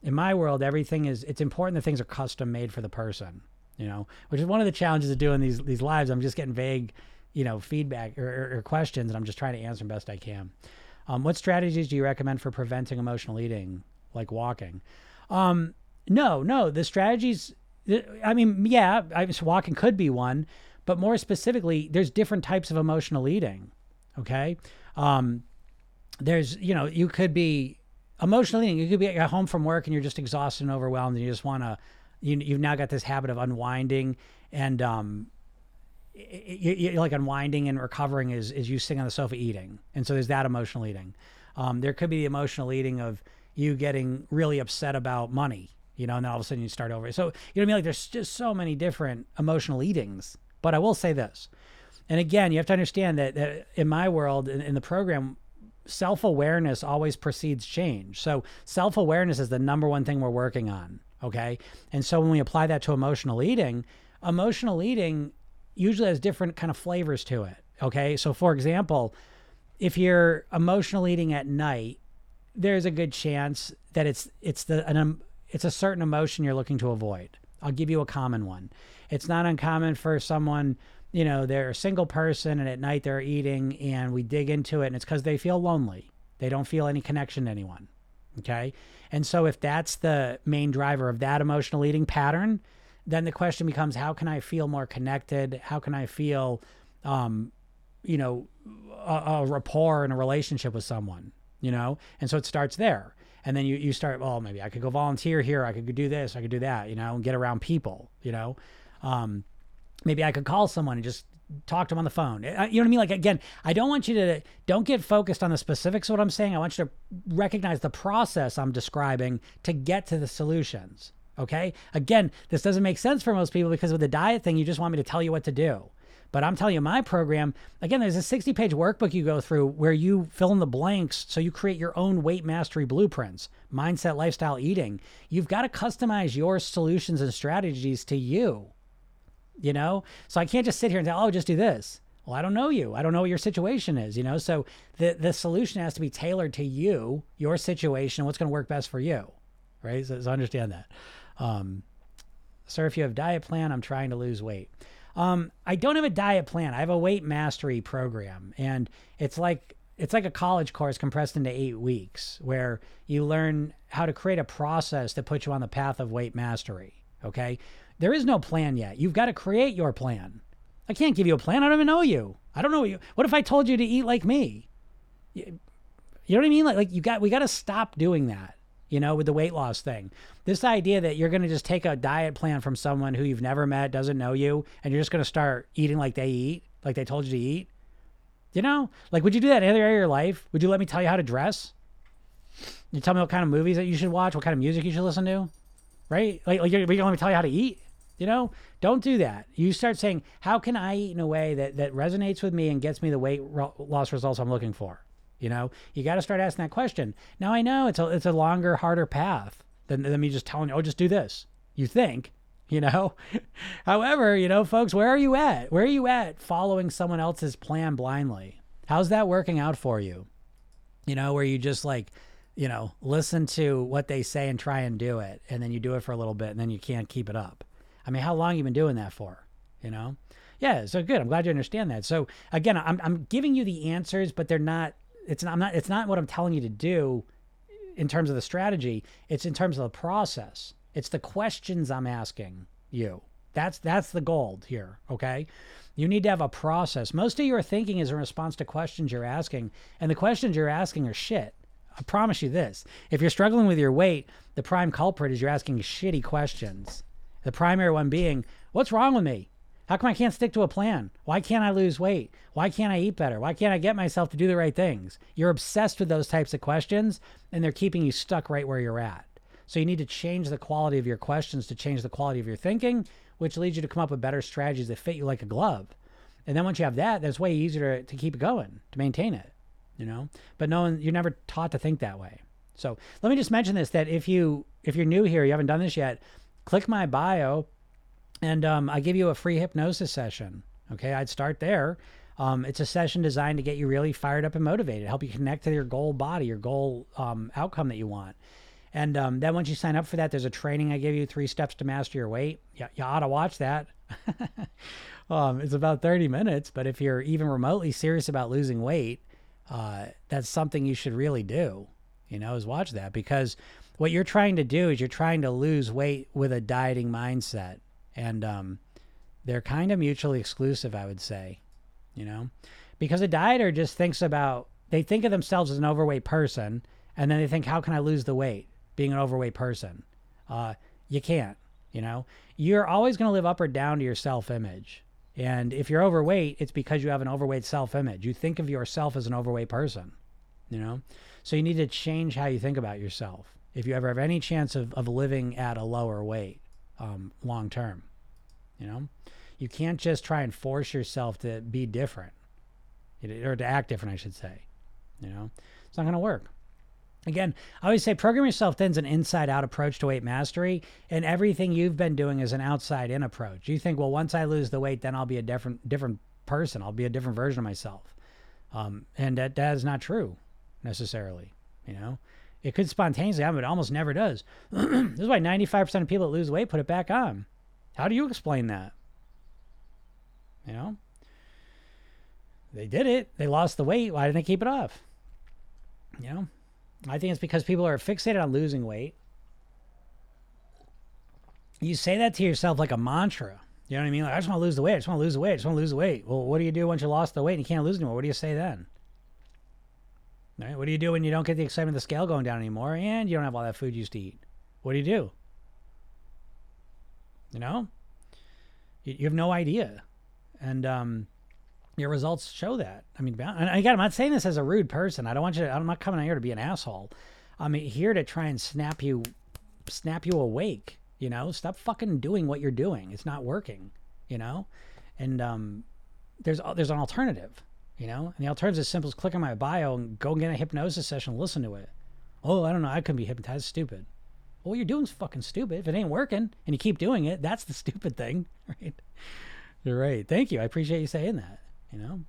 in my world everything is it's important that things are custom made for the person you know? Which is one of the challenges of doing these these lives. I'm just getting vague you know feedback or, or, questions and i'm just trying to answer them best i can. Um, what strategies do you recommend for preventing emotional eating like walking? Um, no no the strategies i mean yeah I, walking could be one but more specifically there's different types of emotional eating okay? Um there's you know you could be emotional eating you could be at home from work and you're just exhausted and overwhelmed and you just want to you, you've now got this habit of unwinding and um you, you, like unwinding and recovering is is you sitting on the sofa eating and so there's that emotional eating um there could be the emotional eating of you getting really upset about money you know and then all of a sudden you start over so you know what i mean like there's just so many different emotional eatings but i will say this and again, you have to understand that, that in my world, in, in the program, self awareness always precedes change. So self awareness is the number one thing we're working on. Okay. And so when we apply that to emotional eating, emotional eating usually has different kind of flavors to it. Okay. So for example, if you're emotional eating at night, there's a good chance that it's it's the an, um, it's a certain emotion you're looking to avoid. I'll give you a common one. It's not uncommon for someone you know, they're a single person and at night they're eating and we dig into it and it's because they feel lonely. They don't feel any connection to anyone. Okay. And so if that's the main driver of that emotional eating pattern, then the question becomes how can I feel more connected? How can I feel, um, you know, a, a rapport and a relationship with someone, you know? And so it starts there. And then you, you start, well, maybe I could go volunteer here. I could do this. I could do that, you know, and get around people, you know? Um, maybe I could call someone and just talk to them on the phone. You know what I mean? Like again, I don't want you to don't get focused on the specifics of what I'm saying. I want you to recognize the process I'm describing to get to the solutions. Okay? Again, this doesn't make sense for most people because with the diet thing, you just want me to tell you what to do. But I'm telling you, my program, again, there's a 60 page workbook you go through where you fill in the blanks so you create your own weight mastery blueprints, mindset, lifestyle, eating. You've got to customize your solutions and strategies to you you know so i can't just sit here and say oh just do this well i don't know you i don't know what your situation is you know so the the solution has to be tailored to you your situation what's going to work best for you right so, so understand that um sir if you have diet plan i'm trying to lose weight um i don't have a diet plan i have a weight mastery program and it's like it's like a college course compressed into eight weeks where you learn how to create a process that puts you on the path of weight mastery okay there is no plan yet. You've got to create your plan. I can't give you a plan. I don't even know you. I don't know you. What if I told you to eat like me? You, you know what I mean? Like, like you got we got to stop doing that. You know, with the weight loss thing. This idea that you're going to just take a diet plan from someone who you've never met, doesn't know you, and you're just going to start eating like they eat, like they told you to eat. You know, like would you do that in any area of your life? Would you let me tell you how to dress? You tell me what kind of movies that you should watch, what kind of music you should listen to, right? Like, like you're, me tell you how to eat? You know, don't do that. You start saying, how can I eat in a way that, that resonates with me and gets me the weight loss results I'm looking for? You know, you got to start asking that question. Now I know it's a, it's a longer, harder path than, than me just telling you, oh, just do this. You think, you know? However, you know, folks, where are you at? Where are you at following someone else's plan blindly? How's that working out for you? You know, where you just like, you know, listen to what they say and try and do it. And then you do it for a little bit and then you can't keep it up. I mean, how long you been doing that for? You know? Yeah, so good. I'm glad you understand that. So again, I'm I'm giving you the answers, but they're not it's not I'm not it's not what I'm telling you to do in terms of the strategy. It's in terms of the process. It's the questions I'm asking you. That's that's the gold here, okay? You need to have a process. Most of your thinking is in response to questions you're asking, and the questions you're asking are shit. I promise you this. If you're struggling with your weight, the prime culprit is you're asking shitty questions. The primary one being, what's wrong with me? How come I can't stick to a plan? Why can't I lose weight? Why can't I eat better? Why can't I get myself to do the right things? You're obsessed with those types of questions and they're keeping you stuck right where you're at. So you need to change the quality of your questions to change the quality of your thinking, which leads you to come up with better strategies that fit you like a glove. And then once you have that, that's way easier to, to keep going, to maintain it, you know? But no one, you're never taught to think that way. So let me just mention this, that if you, if you're new here, you haven't done this yet, click my bio and um, I give you a free hypnosis session. Okay. I'd start there. Um, it's a session designed to get you really fired up and motivated, help you connect to your goal body, your goal um, outcome that you want. And um, then once you sign up for that, there's a training I give you three steps to master your weight. You, you ought to watch that. um, it's about 30 minutes, but if you're even remotely serious about losing weight, uh, that's something you should really do, you know, is watch that because what you're trying to do is you're trying to lose weight with a dieting mindset. And um, they're kind of mutually exclusive, I would say, you know, because a dieter just thinks about, they think of themselves as an overweight person and then they think, how can I lose the weight? being an overweight person. Uh, you can't, you know, you're always going to live up or down to your self image. And if you're overweight, it's because you have an overweight self image. You think of yourself as an overweight person, you know? So you need to change how you think about yourself if you ever have any chance of, of living at a lower weight um, long term, you know? You can't just try and force yourself to be different or to act different, I should say, you know? It's not going to work. Again, I always say program yourself thin is an inside out approach to weight mastery, and everything you've been doing is an outside in approach. You think, well, once I lose the weight, then I'll be a different different person. I'll be a different version of myself. Um, and that, that is not true necessarily. You know, it could spontaneously happen, but it almost never does. this is why 95% of people that lose weight put it back on. How do you explain that? You know, they did it, they lost the weight. Why didn't they keep it off? You know, I think it's because people are fixated on losing weight. You say that to yourself like a mantra. You know what I mean? Like, I just want to lose the weight. I just want to lose the weight. I just want to lose the weight. Well, what do you do once you lost the weight and you can't lose anymore? What do you say then? Right? What do you do when you don't get the excitement of the scale going down anymore and you don't have all that food you used to eat? What do you do? You know? You, you have no idea. And um, your results show that. I mean, and again, I'm not saying this as a rude person. I don't want you. To, I'm not coming out here to be an asshole. I'm here to try and snap you, snap you awake. You know, stop fucking doing what you're doing. It's not working. You know, and um, there's there's an alternative. You know, and the alternative is simple as click on my bio and go get a hypnosis session, listen to it. Oh, I don't know. I couldn't be hypnotized. Stupid. Well, what you're doing is fucking stupid. If it ain't working and you keep doing it, that's the stupid thing, right? You're right. Thank you. I appreciate you saying that you know?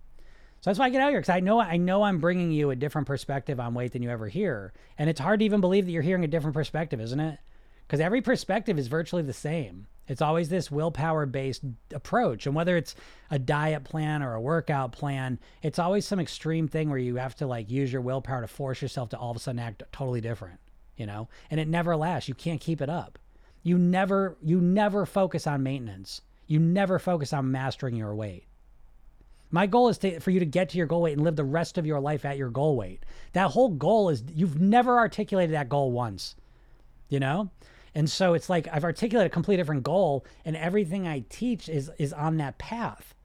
So that's why I get out here because I know I know I'm bringing you a different perspective on weight than you ever hear, and it's hard to even believe that you're hearing a different perspective, isn't it? Because every perspective is virtually the same. It's always this willpower based approach, and whether it's a diet plan or a workout plan, it's always some extreme thing where you have to like use your willpower to force yourself to all of a sudden act totally different, you know? And it never lasts. You can't keep it up. You never you never focus on maintenance. You never focus on mastering your weight. My goal is to, for you to get to your goal weight and live the rest of your life at your goal weight. That whole goal is you've never articulated that goal once, you know? And so it's like I've articulated a completely different goal, and everything I teach is is on that path.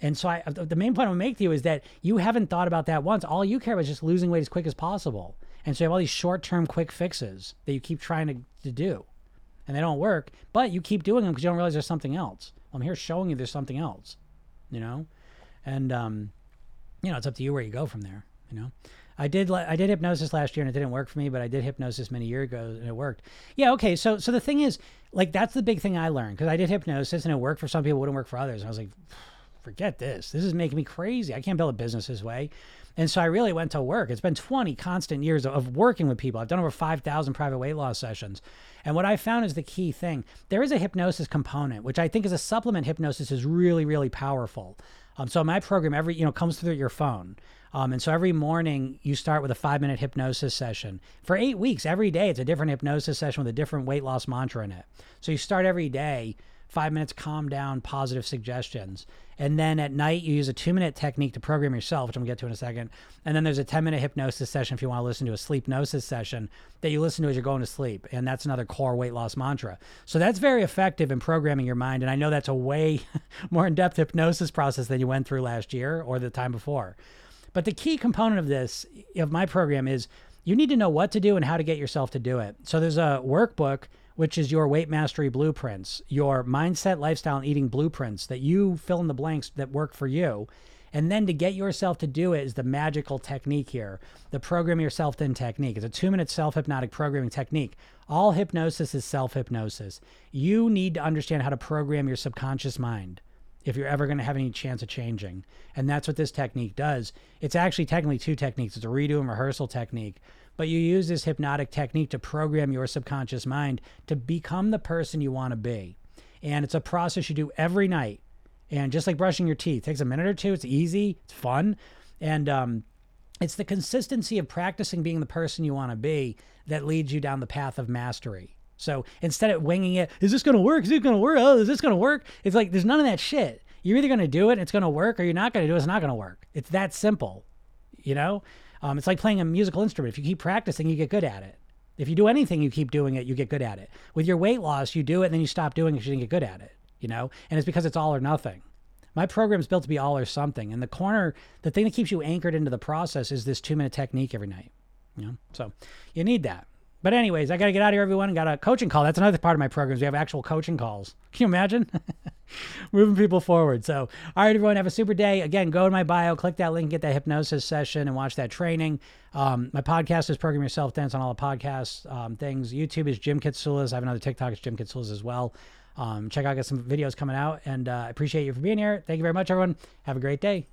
And so I, the main point I want to make to you is that you haven't thought about that once. All you care about is just losing weight as quick as possible. And so you have all these short term quick fixes that you keep trying to, to do. and they don't work, but you keep doing them because you don't realize there's something else. I'm here showing you there's something else, you know, and um, you know it's up to you where you go from there. You know, I did I did hypnosis last year and it didn't work for me, but I did hypnosis many years ago and it worked. Yeah, okay. So so the thing is, like that's the big thing I learned because I did hypnosis and it worked for some people, wouldn't work for others. And I was like, forget this. This is making me crazy. I can't build a business this way. And so I really went to work. It's been 20 constant years of working with people. I've done over 5,000 private weight loss sessions. And what I found is the key thing there is a hypnosis component, which I think is a supplement hypnosis is really, really powerful. Um, so my program every you know comes through your phone. Um, and so every morning you start with a five minute hypnosis session for eight weeks. Every day it's a different hypnosis session with a different weight loss mantra in it. So you start every day five minutes calm down, positive suggestions. And then at night, you use a two minute technique to program yourself, which I'm going to get to in a second. And then there's a 10 minute hypnosis session if you want to listen to a sleep gnosis session that you listen to as you're going to sleep. And that's another core weight loss mantra. So that's very effective in programming your mind. And I know that's a way more in depth hypnosis process than you went through last year or the time before. But the key component of this, of my program, is you need to know what to do and how to get yourself to do it. So there's a workbook which is your weight mastery blueprints, your mindset, lifestyle, and eating blueprints that you fill in the blanks that work for you. And then to get yourself to do it is the magical technique here, the program yourself thin technique. It's a two minute self hypnotic programming technique. All hypnosis is self hypnosis. You need to understand how to program your subconscious mind if you're ever going to have any chance of changing. And that's what this technique does. It's actually technically two techniques it's a redo and rehearsal technique but you use this hypnotic technique to program your subconscious mind to become the person you want to be. And it's a process you do every night. And just like brushing your teeth, it takes a minute or two. It's easy, it's fun. And um, it's the consistency of practicing being the person you want to be that leads you down the path of mastery. So instead of winging it, is this going to work? Is it going to work? Oh, is this going to work? It's like there's none of that shit. You're either going to do it, and it's going to work, or you're not going to do it, it's not going to work. It's that simple, you know? Um, it's like playing a musical instrument. If you keep practicing, you get good at it. If you do anything, you keep doing it, you get good at it. With your weight loss, you do it and then you stop doing it because you didn't get good at it, you know? And it's because it's all or nothing. My program is built to be all or something. And the corner, the thing that keeps you anchored into the process is this two minute technique every night, you know? So you need that. But anyways, I got to get out of here, everyone. Got a coaching call. That's another part of my programs. We have actual coaching calls. Can you imagine? Moving people forward. So, all right, everyone, have a super day. Again, go to my bio, click that link, get that hypnosis session, and watch that training. Um, my podcast is Program Yourself Thin on all the podcast um, things. YouTube is Jim Kitsulas. I have another TikTok, it's Jim Kitsulas as well. Um, check out, I got some videos coming out, and uh, I appreciate you for being here. Thank you very much, everyone. Have a great day.